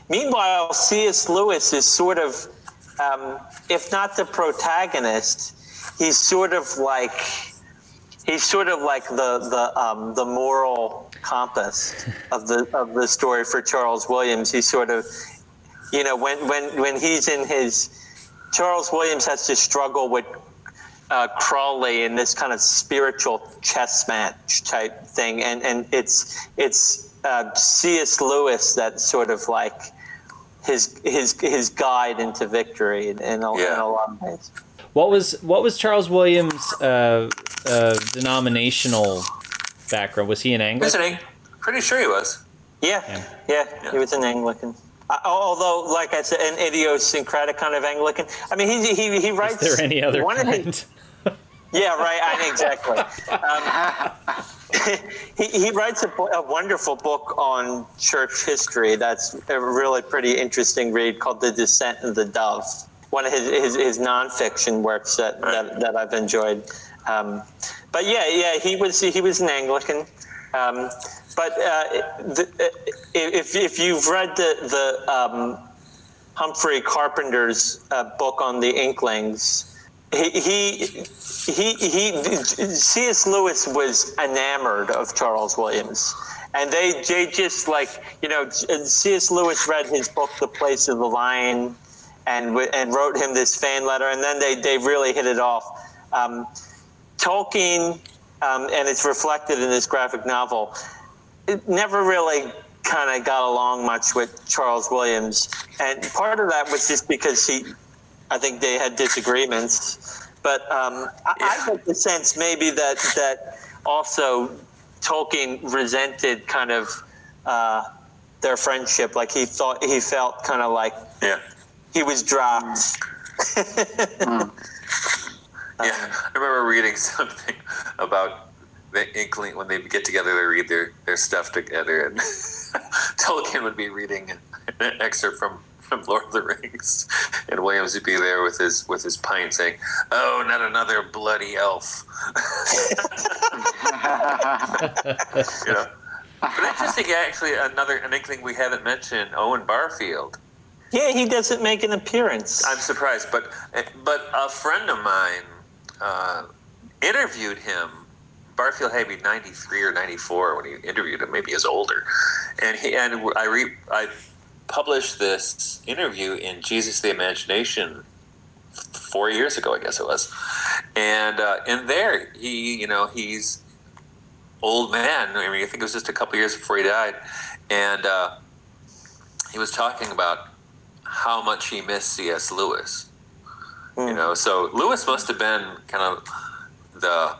meanwhile, C.S. Lewis is sort of, um, if not the protagonist, he's sort of like he's sort of like the the um, the moral compass of the of the story for Charles Williams. He's sort of, you know, when when when he's in his Charles Williams has to struggle with uh, Crowley in this kind of spiritual chess match type thing, and and it's it's uh, C.S. Lewis that sort of like his his his guide into victory in, in, a, Yeah. in a lot of ways. What was what was Charles Williams' uh, uh, denominational background? Was he an Anglican? Visiting. Pretty sure he was. Yeah, yeah, he was an Anglican. Uh, although, like I said, an idiosyncratic kind of Anglican. I mean, he he, he writes. Is there any other one of his- Yeah, right. I, exactly. Um, he, he writes a, a wonderful book on church history. That's a really pretty interesting read called "The Descent of the Dove." One of his his, his nonfiction works that, that, that I've enjoyed. Um, but yeah, yeah, he was he was an Anglican. Um, but uh, the, if if you've read the the um, Humphrey Carpenter's uh, book on the Inklings. He, he, he, he, C.S. Lewis was enamored of Charles Williams. And they, they just like, you know, C.S. Lewis read his book, The Place of the Lion, and, and wrote him this fan letter, and then they, they really hit it off. Um, Tolkien, um, and it's reflected in this graphic novel, it never really kind of got along much with Charles Williams, and part of that was just because he, I think they had disagreements, but um, I, I get the sense maybe that that also Tolkien resented kind of uh, their friendship, like he thought he felt kind of like Yeah. He was dropped. Yeah, I remember reading something about the Inkling when they get together, they read their, their stuff together, and Tolkien would be reading an excerpt from, from Lord of the Rings, and Williams would be there with his with his pint saying, "Oh, not another bloody elf," you know. But interesting, actually, another an Inkling we haven't mentioned, Owen Barfield. Yeah, he doesn't make an appearance. I'm surprised, but but a friend of mine uh, interviewed him. Barfield had to be 93 or 94 when he interviewed him. Maybe he was older, and he and I re, I published this interview in Jesus the Imagination four years ago, I guess it was, and uh, in there he you know he's old man. I mean, I think it was just a couple years before he died, and uh, he was talking about how much he missed C.S. Lewis. You know, so Lewis must have been kind of the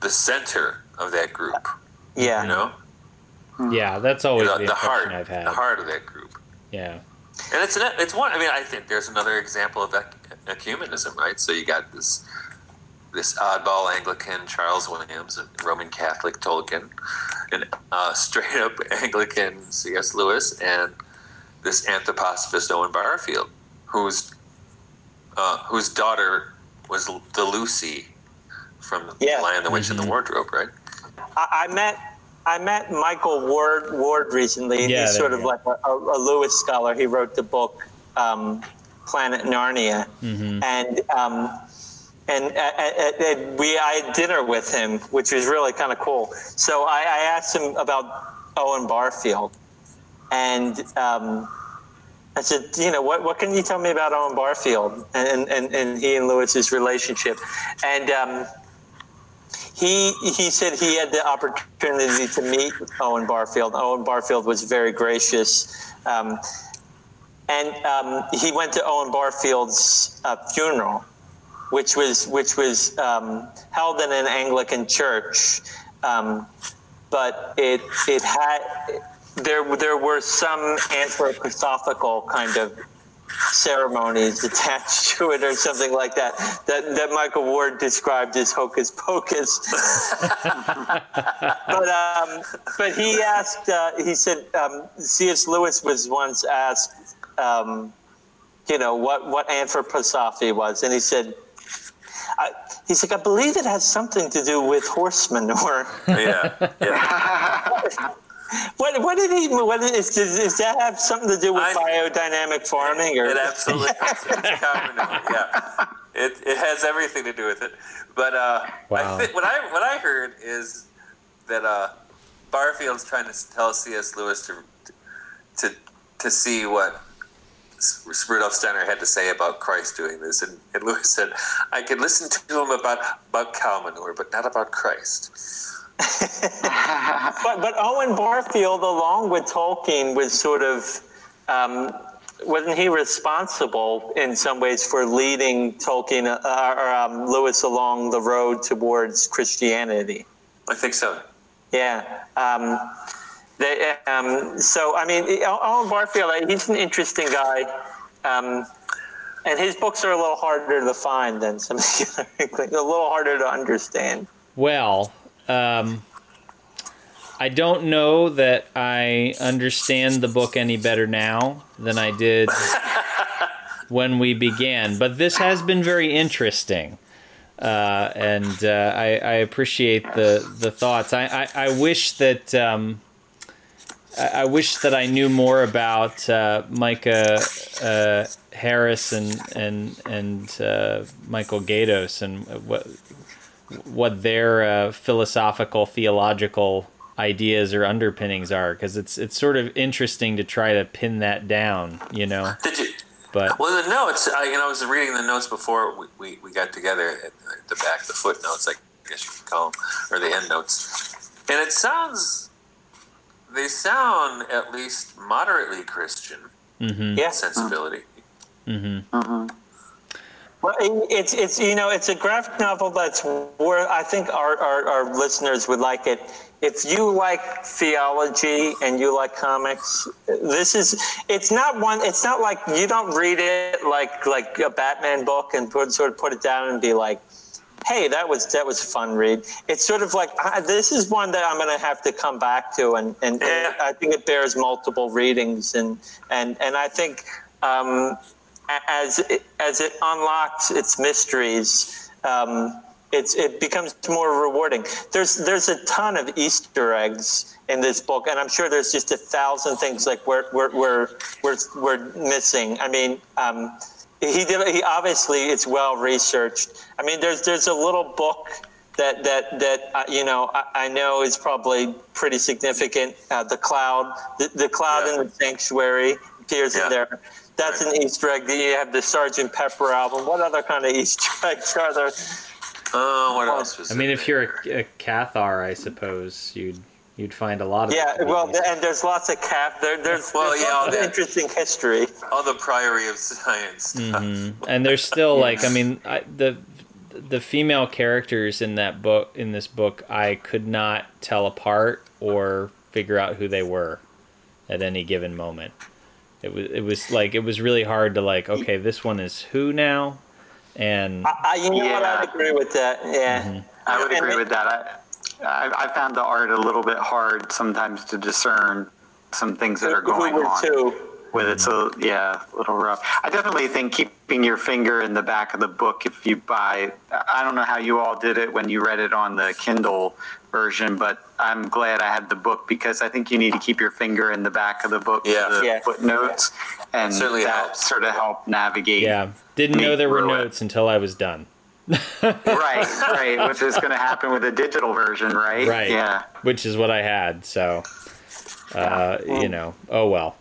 the center of that group. yeah. You know, Yeah, that's You always know, the, the heart, I've had. the heart of that group. Yeah. And it's an, it's one. I mean, I think there's another example of ec- ecumenism, right? So you got this this oddball Anglican Charles Williams, and Roman Catholic Tolkien, and uh, straight up Anglican C.S. Lewis, and this anthroposophist Owen Barfield, whose uh, whose daughter was the Lucy from Yeah. The Lion, the Witch, and the Wardrobe, right? I, I met I met Michael Ward Ward recently. Yeah, He's sort of go. like a, a, a Lewis scholar. He wrote the book um, Planet Narnia, Mm-hmm. and um, and, uh, uh, uh, we I had dinner with him, which was really kind of cool. So I, I asked him about Owen Barfield, and um, I said, you know, what, what can you tell me about Owen Barfield and, and, and he and Lewis's relationship? And um, he he said he had the opportunity to meet Owen Barfield. Owen Barfield was very gracious, um, and um, he went to Owen Barfield's uh, funeral, which was which was um, held in an Anglican church, um, but it it had there there were some anthroposophical kind of ceremonies attached to it or something like that that, that Michael Ward described as hocus pocus. but um, but he asked uh, he said um, C.S. Lewis was once asked um, you know what what anthroposophy was and he said I, he's like I believe it has something to do with horse manure. Yeah, yeah. What what did he what is does, does that have something to do with I- biodynamic farming or It absolutely. it's common, yeah. it, it has everything to do with it. But uh, Wow. I think what I what I heard is that uh, Barfield's trying to tell C.S. Lewis to to to see what S- Rudolf Steiner had to say about Christ doing this, and, and Lewis said, "I can listen to him about about cow manure, but not about Christ." But but Owen Barfield, along with Tolkien, was sort of um, wasn't he responsible in some ways for leading Tolkien uh, or um, Lewis along the road towards Christianity? I think so. Yeah. Um, they, um, so I mean, Owen Barfield, uh, he's an interesting guy. Um, and his books are a little harder to find than some of the other, a little harder to understand. Well, um, I don't know that I understand the book any better now than I did when we began, but this has been very interesting. Uh, and uh, I, I appreciate the, the thoughts. I, I, I wish that um, I, I wish that I knew more about uh, Micah uh, Harris and and and uh, Michael Gaydos and what what their uh, philosophical theological ideas or underpinnings are because it's it's sort of interesting to try to pin that down you know Did you? but Well, the notes. I, you know, I was reading the notes before we, we, we got together at the back, the footnotes, I guess you could call them, or the end notes. And it sounds, they sound at least moderately Christian mhm, Yeah. sensibility. mhm. Well, it's it's you know it's a graphic novel that's where I think our, our, our listeners would like it. If you like theology and you like comics, this is it's not one. It's not like you don't read it like like a Batman book and put, sort of put it down and be like, hey, that was that was a fun read. It's sort of like uh, this is one that I'm going to have to come back to, and and, Yeah. I think it bears multiple readings, and and and I think. Um, as it, as it unlocks its mysteries, um, it's it becomes more rewarding. There's there's a ton of Easter eggs in this book, and I'm sure there's just a thousand things like we're we're we're we're, we're missing. I mean. Um, he did. He obviously it's well researched. I mean, there's there's a little book that that that uh, you know I, I know is probably pretty significant. Uh, the cloud, the, the cloud Yeah. in the sanctuary appears Yeah. in there. That's Right. an Easter egg. You have the Sergeant Pepper album. What other kind of Easter eggs are there? Oh, what else was I mean in if you're a, a Cathar I suppose you'd you'd find a lot of Yeah, well, th- and there's lots of cap. There, there's, Well, there's yeah, lots all of that. interesting history. all the Priory of Science stuff. Mhm. and there's still like I mean I, the the female characters in that book in this book I could not tell apart or figure out who they were at any given moment. It was it was like it was really hard to like okay this one is who now and I, I, you know what? Yeah. I'd agree with that. Yeah. Mm-hmm. I would And agree it- with that. I, I, I found the art a little bit hard sometimes to discern some things that are going on two? With it. So yeah, a little rough. I definitely think keeping your finger in the back of the book if you buy. I don't know how you all did it when you read it on the Kindle version, but I'm glad I had the book because I think you need to keep your finger in the back of the book Yeah. for the Yeah. footnotes, and Certainly that helps. sort of help navigate. yeah didn't know there were through it. notes until I was done. right, right, which is going to happen with a digital version, right? Right. Yeah. which is what I had. So, uh, you know, oh well.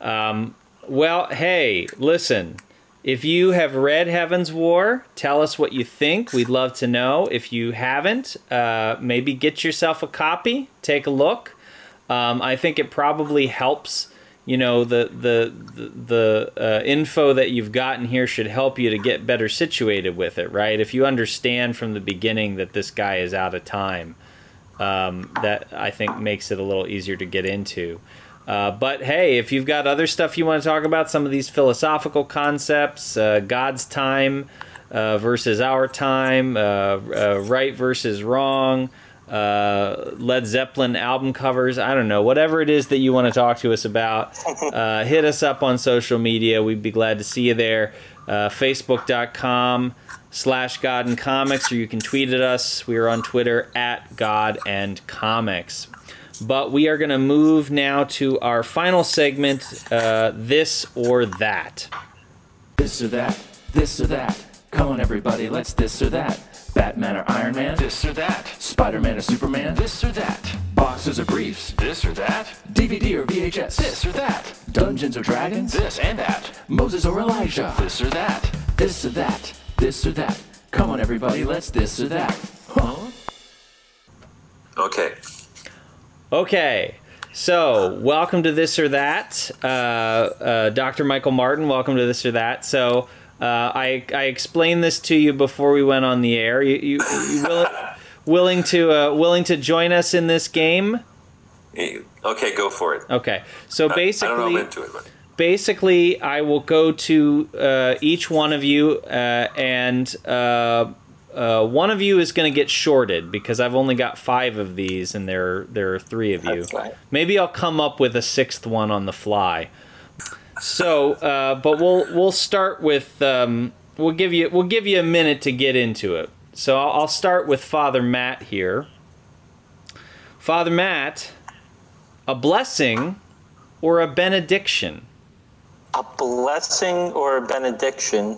Um, well, hey, listen. If you have read Heaven's War, tell us what you think. We'd love to know. If you haven't, uh, maybe get yourself a copy, take a look. Um, I think it probably helps. You know, the the the, the uh, info that you've gotten here should help you to get better situated with it, right? If you understand from the beginning that this guy is out of time, um, that I think makes it a little easier to get into. Uh, but hey, if you've got other stuff you want to talk about, some of these philosophical concepts, uh, God's time uh, versus our time, uh, uh, right versus wrong, uh, Led Zeppelin album covers, I don't know, whatever it is that you want to talk to us about, uh, hit us up on social media. We'd be glad to see you there. Uh, Facebook.com slash God and Comics, or you can tweet at us. We are on Twitter at God and Comics. But we are going to move now to our final segment, uh, This or That. This or that. This or that. Come on, everybody, let's this or that. Batman or Iron Man? This or that. Spider Man or Superman? This or that. Boxers or briefs? This or that. DVD or VHS? This or that. Dungeons or Dragons? This and that. Moses or Elijah? This or that. This or that. This or that. Come on, everybody, let's this or that. Huh? Okay. Okay. So, welcome to this or that. Uh, uh, Dr. Michael Martin, welcome to this or that. So, uh, I, I explained this to you before we went on the air. You, you, you will, willing to uh, willing to join us in this game? Okay, go for it. Okay. So I- basically, I don't know I'm into it, basically, I will go to uh, each one of you, uh, and uh, one of you is going to get shorted because I've only got five of these, and there there are three of you. Right. Maybe I'll come up with a sixth one on the fly. So, uh, but we'll we'll start with um, we'll give you we'll give you a minute to get into it. So I'll, I'll start with Father Matt here. Father Matt, a blessing or a benediction? A blessing or a benediction?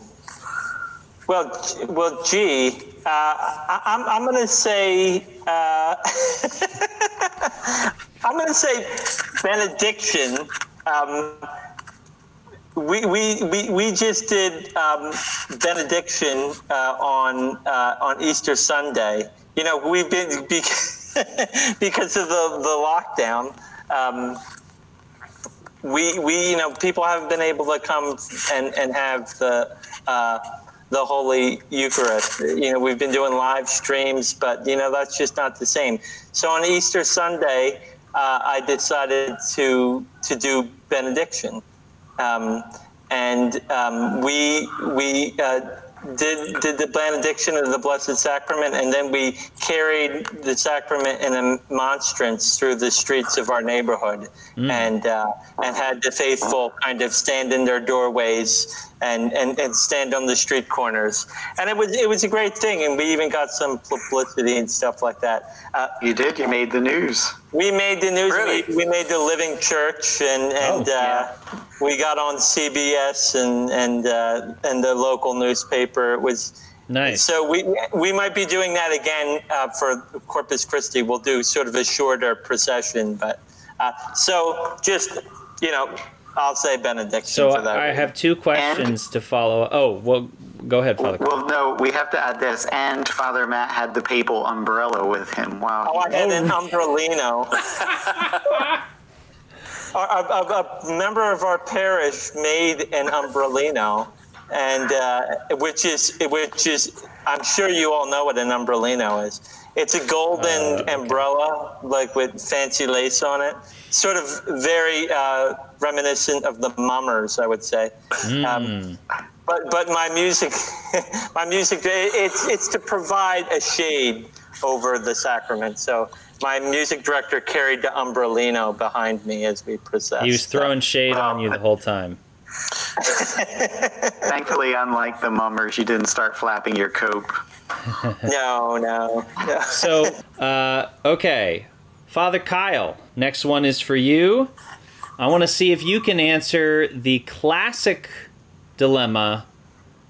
Well, well, gee, uh, I, I'm, I'm going to say, uh, I'm going to say benediction. Um, we, we, we, we just did um, benediction uh, on uh, on Easter Sunday. You know, we've been because, because of the the lockdown. Um, we we you know people haven't been able to come and and have the uh, the Holy Eucharist. You know we've been doing live streams, but you know that's just not the same. So on Easter Sunday, uh, I decided to to do benediction, um, and um, we we. Uh, did did the benediction of the Blessed Sacrament, and then we carried the sacrament in a monstrance through the streets of our neighborhood, and uh, and had the faithful kind of stand in their doorways and, and, and stand on the street corners, and it was it was a great thing, and we even got some publicity and stuff like that. Uh, You did. You made the news. we made the news. Really? We, we made the Living Church, and and Oh, uh, we got on CBS and and uh, and the local newspaper. It was Nice. so we we might be doing that again uh, for Corpus Christi. We'll do sort of a shorter procession, but uh, so just you know, I'll say benediction. So for that. I have two questions to follow. Oh, well, go ahead, Father. Well, no, we have to add this. And Father Matt had the papal umbrella with him. Wow. Oh, I had an umbrellino. a, a, a member of our parish made an umbrellino, and uh, which is which is I'm sure you all know what an umbrellino is. It's a golden umbrella, like with fancy lace on it. Sort of very uh, reminiscent of the mummers, I would say. Um, but but my music, my music, it- it's it's to provide a shade over the sacrament. So my music director carried the umbrellino behind me as we processed. He was throwing shade on you the whole time. Thankfully, unlike the mummers, you didn't start flapping your cope. No, no, no. So, uh, okay, Father Kyle. Next one is for you. I want to see if you can answer the classic dilemma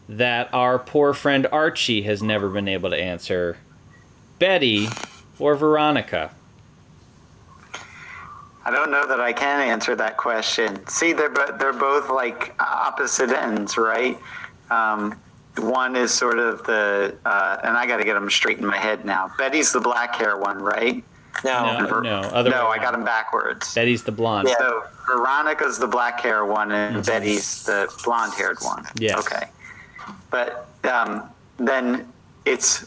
that our poor friend Archie has never been able to answer. Betty or Veronica? I don't know that I can answer that question. See, they're bo- they're both like opposite ends, right? Um, one is sort of the, uh, and I got to get them straight in my head now. Betty's the black hair one, right? no. No, no, other no, I got them backwards. Betty's the blonde. Yeah. So Veronica's the black hair one, and Betty's the blonde haired one. Yeah. Okay. But um, then it's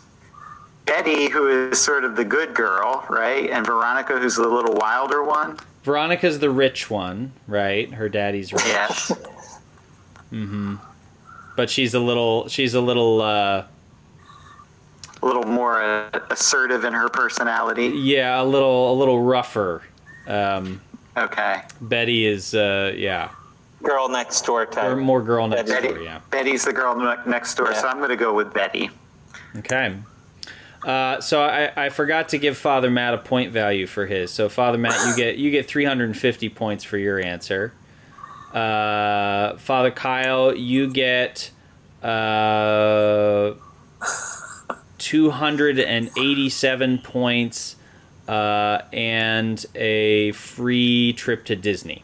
Betty who is sort of the good girl, right? And Veronica who's the little wilder one. Veronica's the rich one, right? Her daddy's rich. Yes. Mm-hmm. But she's a little she's a little uh a little more uh, assertive in her personality. yeah, a little a little rougher. Um Okay. Betty is uh yeah. Girl next door type. Or more girl next Betty. door, yeah. Betty's the girl next door, so I'm going to go with Betty. Okay. Uh, so I, I forgot to give Father Matt a point value for his. So Father Matt, you get you get 350 points for your answer. Uh, Father Kyle, you get uh, 287 points, uh, and a free trip to Disney.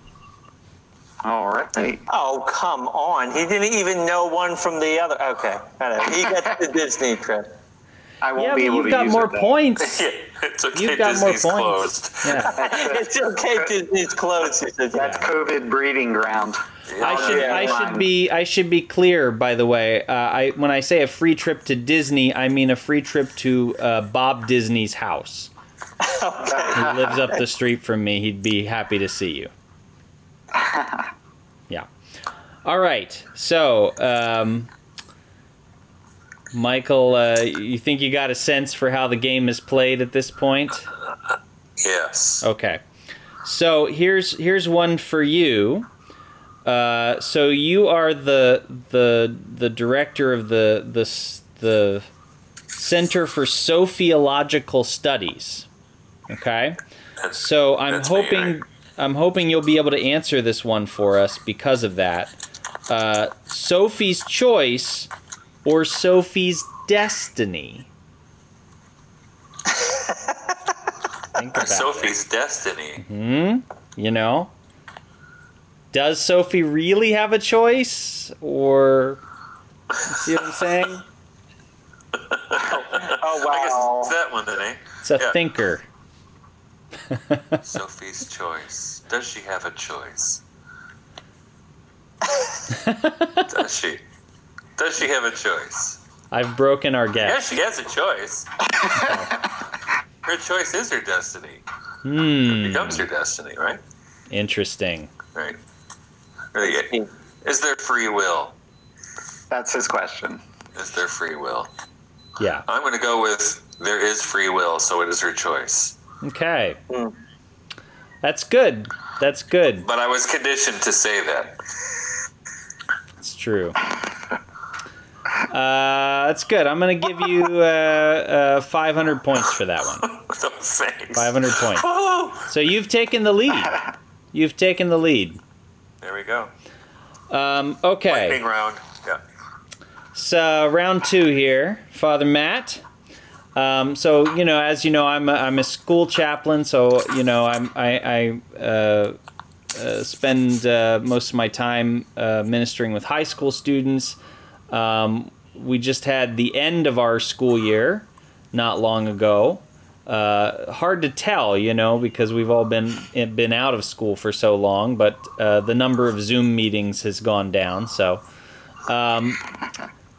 All right. Oh, come on. He didn't even know one from the other. Okay. He got the Disney trip. I won't Yeah, be but able you've to got use more it, points. Yeah, it's okay. You've got more Disney's points. closed. Yeah. it's okay. Disney's closed. He said, That's COVID breeding ground. I should yeah, I should be I should be clear. By the way, uh, I when I say a free trip to Disney, I mean a free trip to uh, Bob Disney's house. okay. He lives up the street from me. He'd be happy to see you. Yeah. All right. So, um, Michael, uh, you think you got a sense for how the game is played at this point? Yes. Okay. So here's here's one for you. Uh, so you are the the the director of the the the Center for Sophiological Studies. Okay. So I'm That's me, hoping right? I'm hoping you'll be able to answer this one for us because of that. Uh, Sophie's Choice or Sophie's Destiny. Think about it. Sophie's Destiny. You know? Does Sophie really have a choice? Or. See what I'm saying? Oh, I guess wow. it's that one then, eh? It's a Yeah. thinker. Sophie's choice. Does she have a choice? Does she? Does she have a choice? I've broken our Yeah, guess. she has a choice. her choice is her destiny. Hmm. Becomes her destiny, right? Interesting. Right. Really, Is there free will? That's his question. Is there free will? Yeah. I'm going to go with there is free will, so it is her choice. Okay. That's good. That's good. But I was conditioned to say that. It's true. Uh, that's good. I'm going to give you uh, uh, 500 points for that one. Thanks. 500 points. So you've taken the lead. You've taken the lead. There we go. Um, okay. Lightning round. Yeah. So round two here, Father Matt. Um, so you know, as you know, I'm a, I'm a school chaplain. So you know, I'm I, I uh, uh, spend uh, most of my time uh, ministering with high school students. Um, we just had the end of our school year not long ago. Uh, hard to tell, you know, because we've all been been out of school for so long. But uh, the number of Zoom meetings has gone down. So. Um,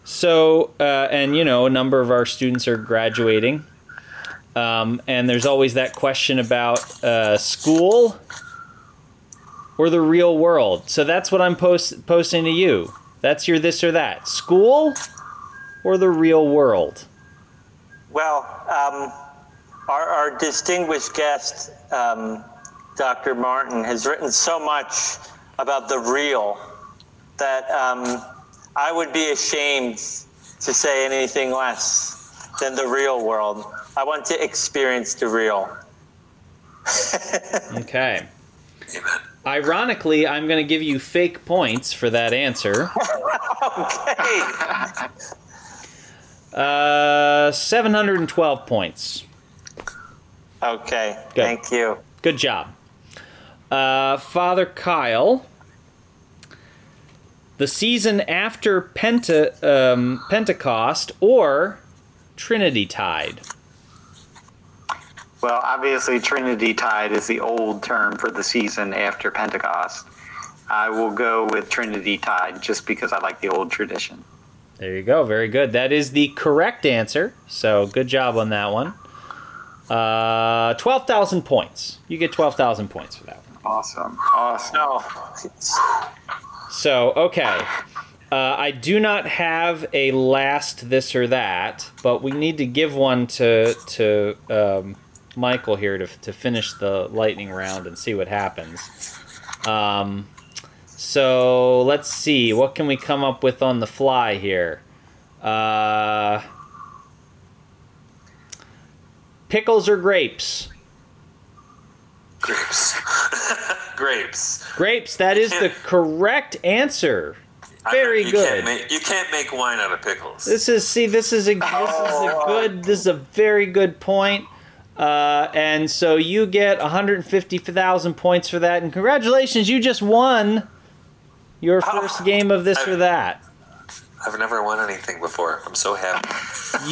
so, uh, and you know, a number of our students are graduating. Um, and there's always that question about uh, school or the real world. So that's what I'm post- posting to you. That's your this or that. School or the real world. Well, um, our, our distinguished guest, um, Dr. Martin, has written so much about the real that um, I would be ashamed to say anything less than the real world. I want to experience the real. Okay. Amen. Ironically, I'm going to give you fake points for that answer. Okay. Uh, 712 points. Okay. Good. Thank you. Good job. Uh, Father Kyle. The season after Penta, um, Pentecost or Trinity Tide? Well, obviously, Trinity Tide is the old term for the season after Pentecost. I will go with Trinity Tide just because I like the old tradition. There you go. Very good. That is the correct answer. So good job on that one. Uh, 12,000 points. You get 12,000 points for that one. Awesome. Awesome. No. So, okay. Uh, I do not have a last this or that, but we need to give one to to um, Michael here to, to finish the lightning round and see what happens. Um, so let's see. What can we come up with on the fly here? Uh, pickles or grapes? Grapes. Grapes. Grapes. That is the correct answer. very you good. Can't make, you can't make wine out of pickles. This is see. This is a this is a good. This is a very good point. Uh, and so you get 150,000 points for that, and congratulations, you just won your first game of this or that. I've never won anything before. I'm so happy.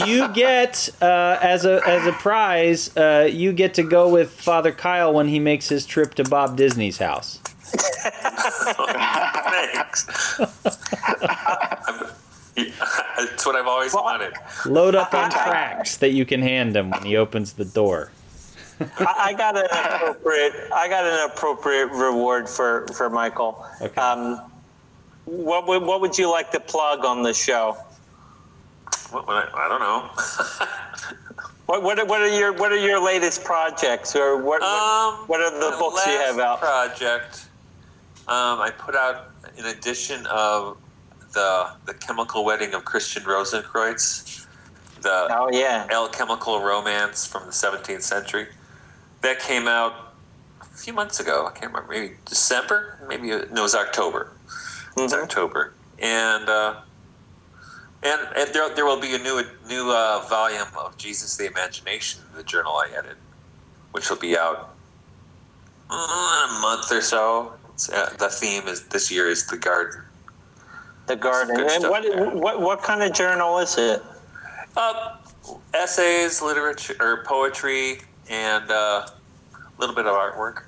You get uh, as a as a prize, uh, you get to go with Father Kyle when he makes his trip to Bob Disney's house. Thanks. I'm- It's what I've always wanted. Load up on tracks that you can hand him when he opens the door. I, I got an appropriate. I got an appropriate reward for for Michael. Okay. Um, what would what would you like to plug on the show? What, what, I, I don't know. What what are, what are your what are your latest projects or what Um, what, are the my books you have out? Project. Um, I put out an edition of the the Chemical Wedding of Christian Rosenkreutz, the Oh yeah. alchemical romance from the 17th century. That came out a few months ago. I can't remember, maybe December, maybe no, it was October. It's Mhm. October, and uh, and and there, there will be a new new uh, volume of Jesus the Imagination, the journal I edited, which will be out in a month or so. Uh, the theme is this year is the garden. The garden. And what, what what kind of journal is it? Uh, essays, literature, or poetry, and uh, a little bit of artwork.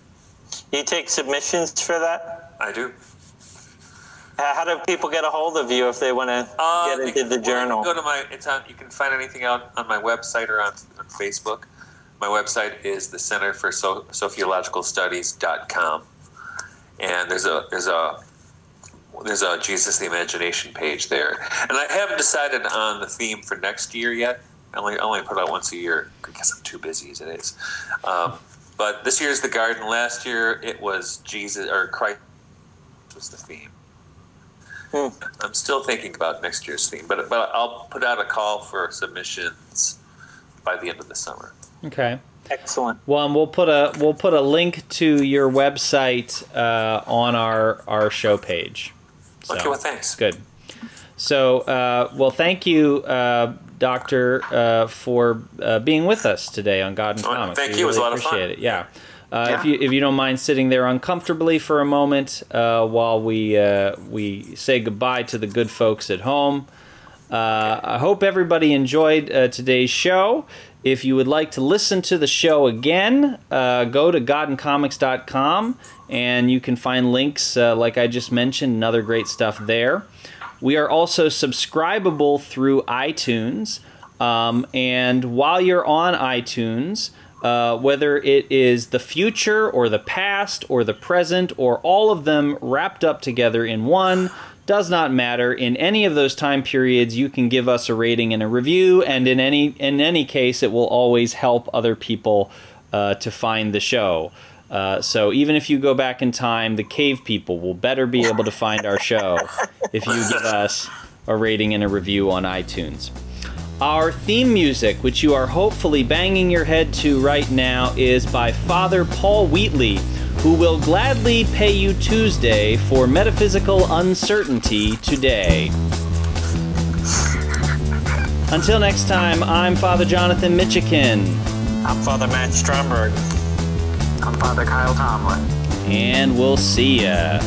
You take submissions for that? I do. Uh, How do people get a hold of you if they want to Uh, get into the journal? Go to my. It's on. You can find anything out on my website or on, on Facebook. My website is the Center for so- Sophiological Studies.com, and there's a there's a there's a Jesus the Imagination page there, and I haven't decided on the theme for next year yet. I only I only put out once a year because I'm too busy as it is. Um, but this year's the garden. Last year it was Jesus or Christ was the theme. Hmm. I'm still thinking about next year's theme, but but I'll put out a call for submissions by the end of the summer. Okay. Excellent. Well, and we'll put a we'll put a link to your website uh, on our our show page. So, Okay, well, thanks. Good. So, uh, well, thank you, uh, Doctor, uh, for uh, being with us today on God and Oh, Comics. thank We you. It was a really lot of fun. appreciate it. Yeah. Uh, If you if you don't mind sitting there uncomfortably for a moment uh, while we uh, we say goodbye to the good folks at home. Uh, I hope everybody enjoyed uh, today's show. If you would like to listen to the show again, uh, go to godandcomics.com and you can find links, uh, like I just mentioned, and other great stuff there. We are also subscribable through iTunes. Um, and while you're on iTunes, uh, whether it is the future or the past or the present or all of them wrapped up together in one, does not matter. In any of those time periods, you can give us a rating and a review, and in any in any case, it will always help other people uh, to find the show. Uh, so even if you go back in time, the cave people will better be able to find our show if you give us a rating and a review on iTunes. Our theme music, which you are hopefully banging your head to right now, is by Father Paul Wheatley, who will gladly pay you Tuesday for metaphysical uncertainty today. Until next time, I'm Father Jonathan Mitchican, I'm Father Matt Stromberg. I'm Father Kyle Tomlin. and we'll see ya.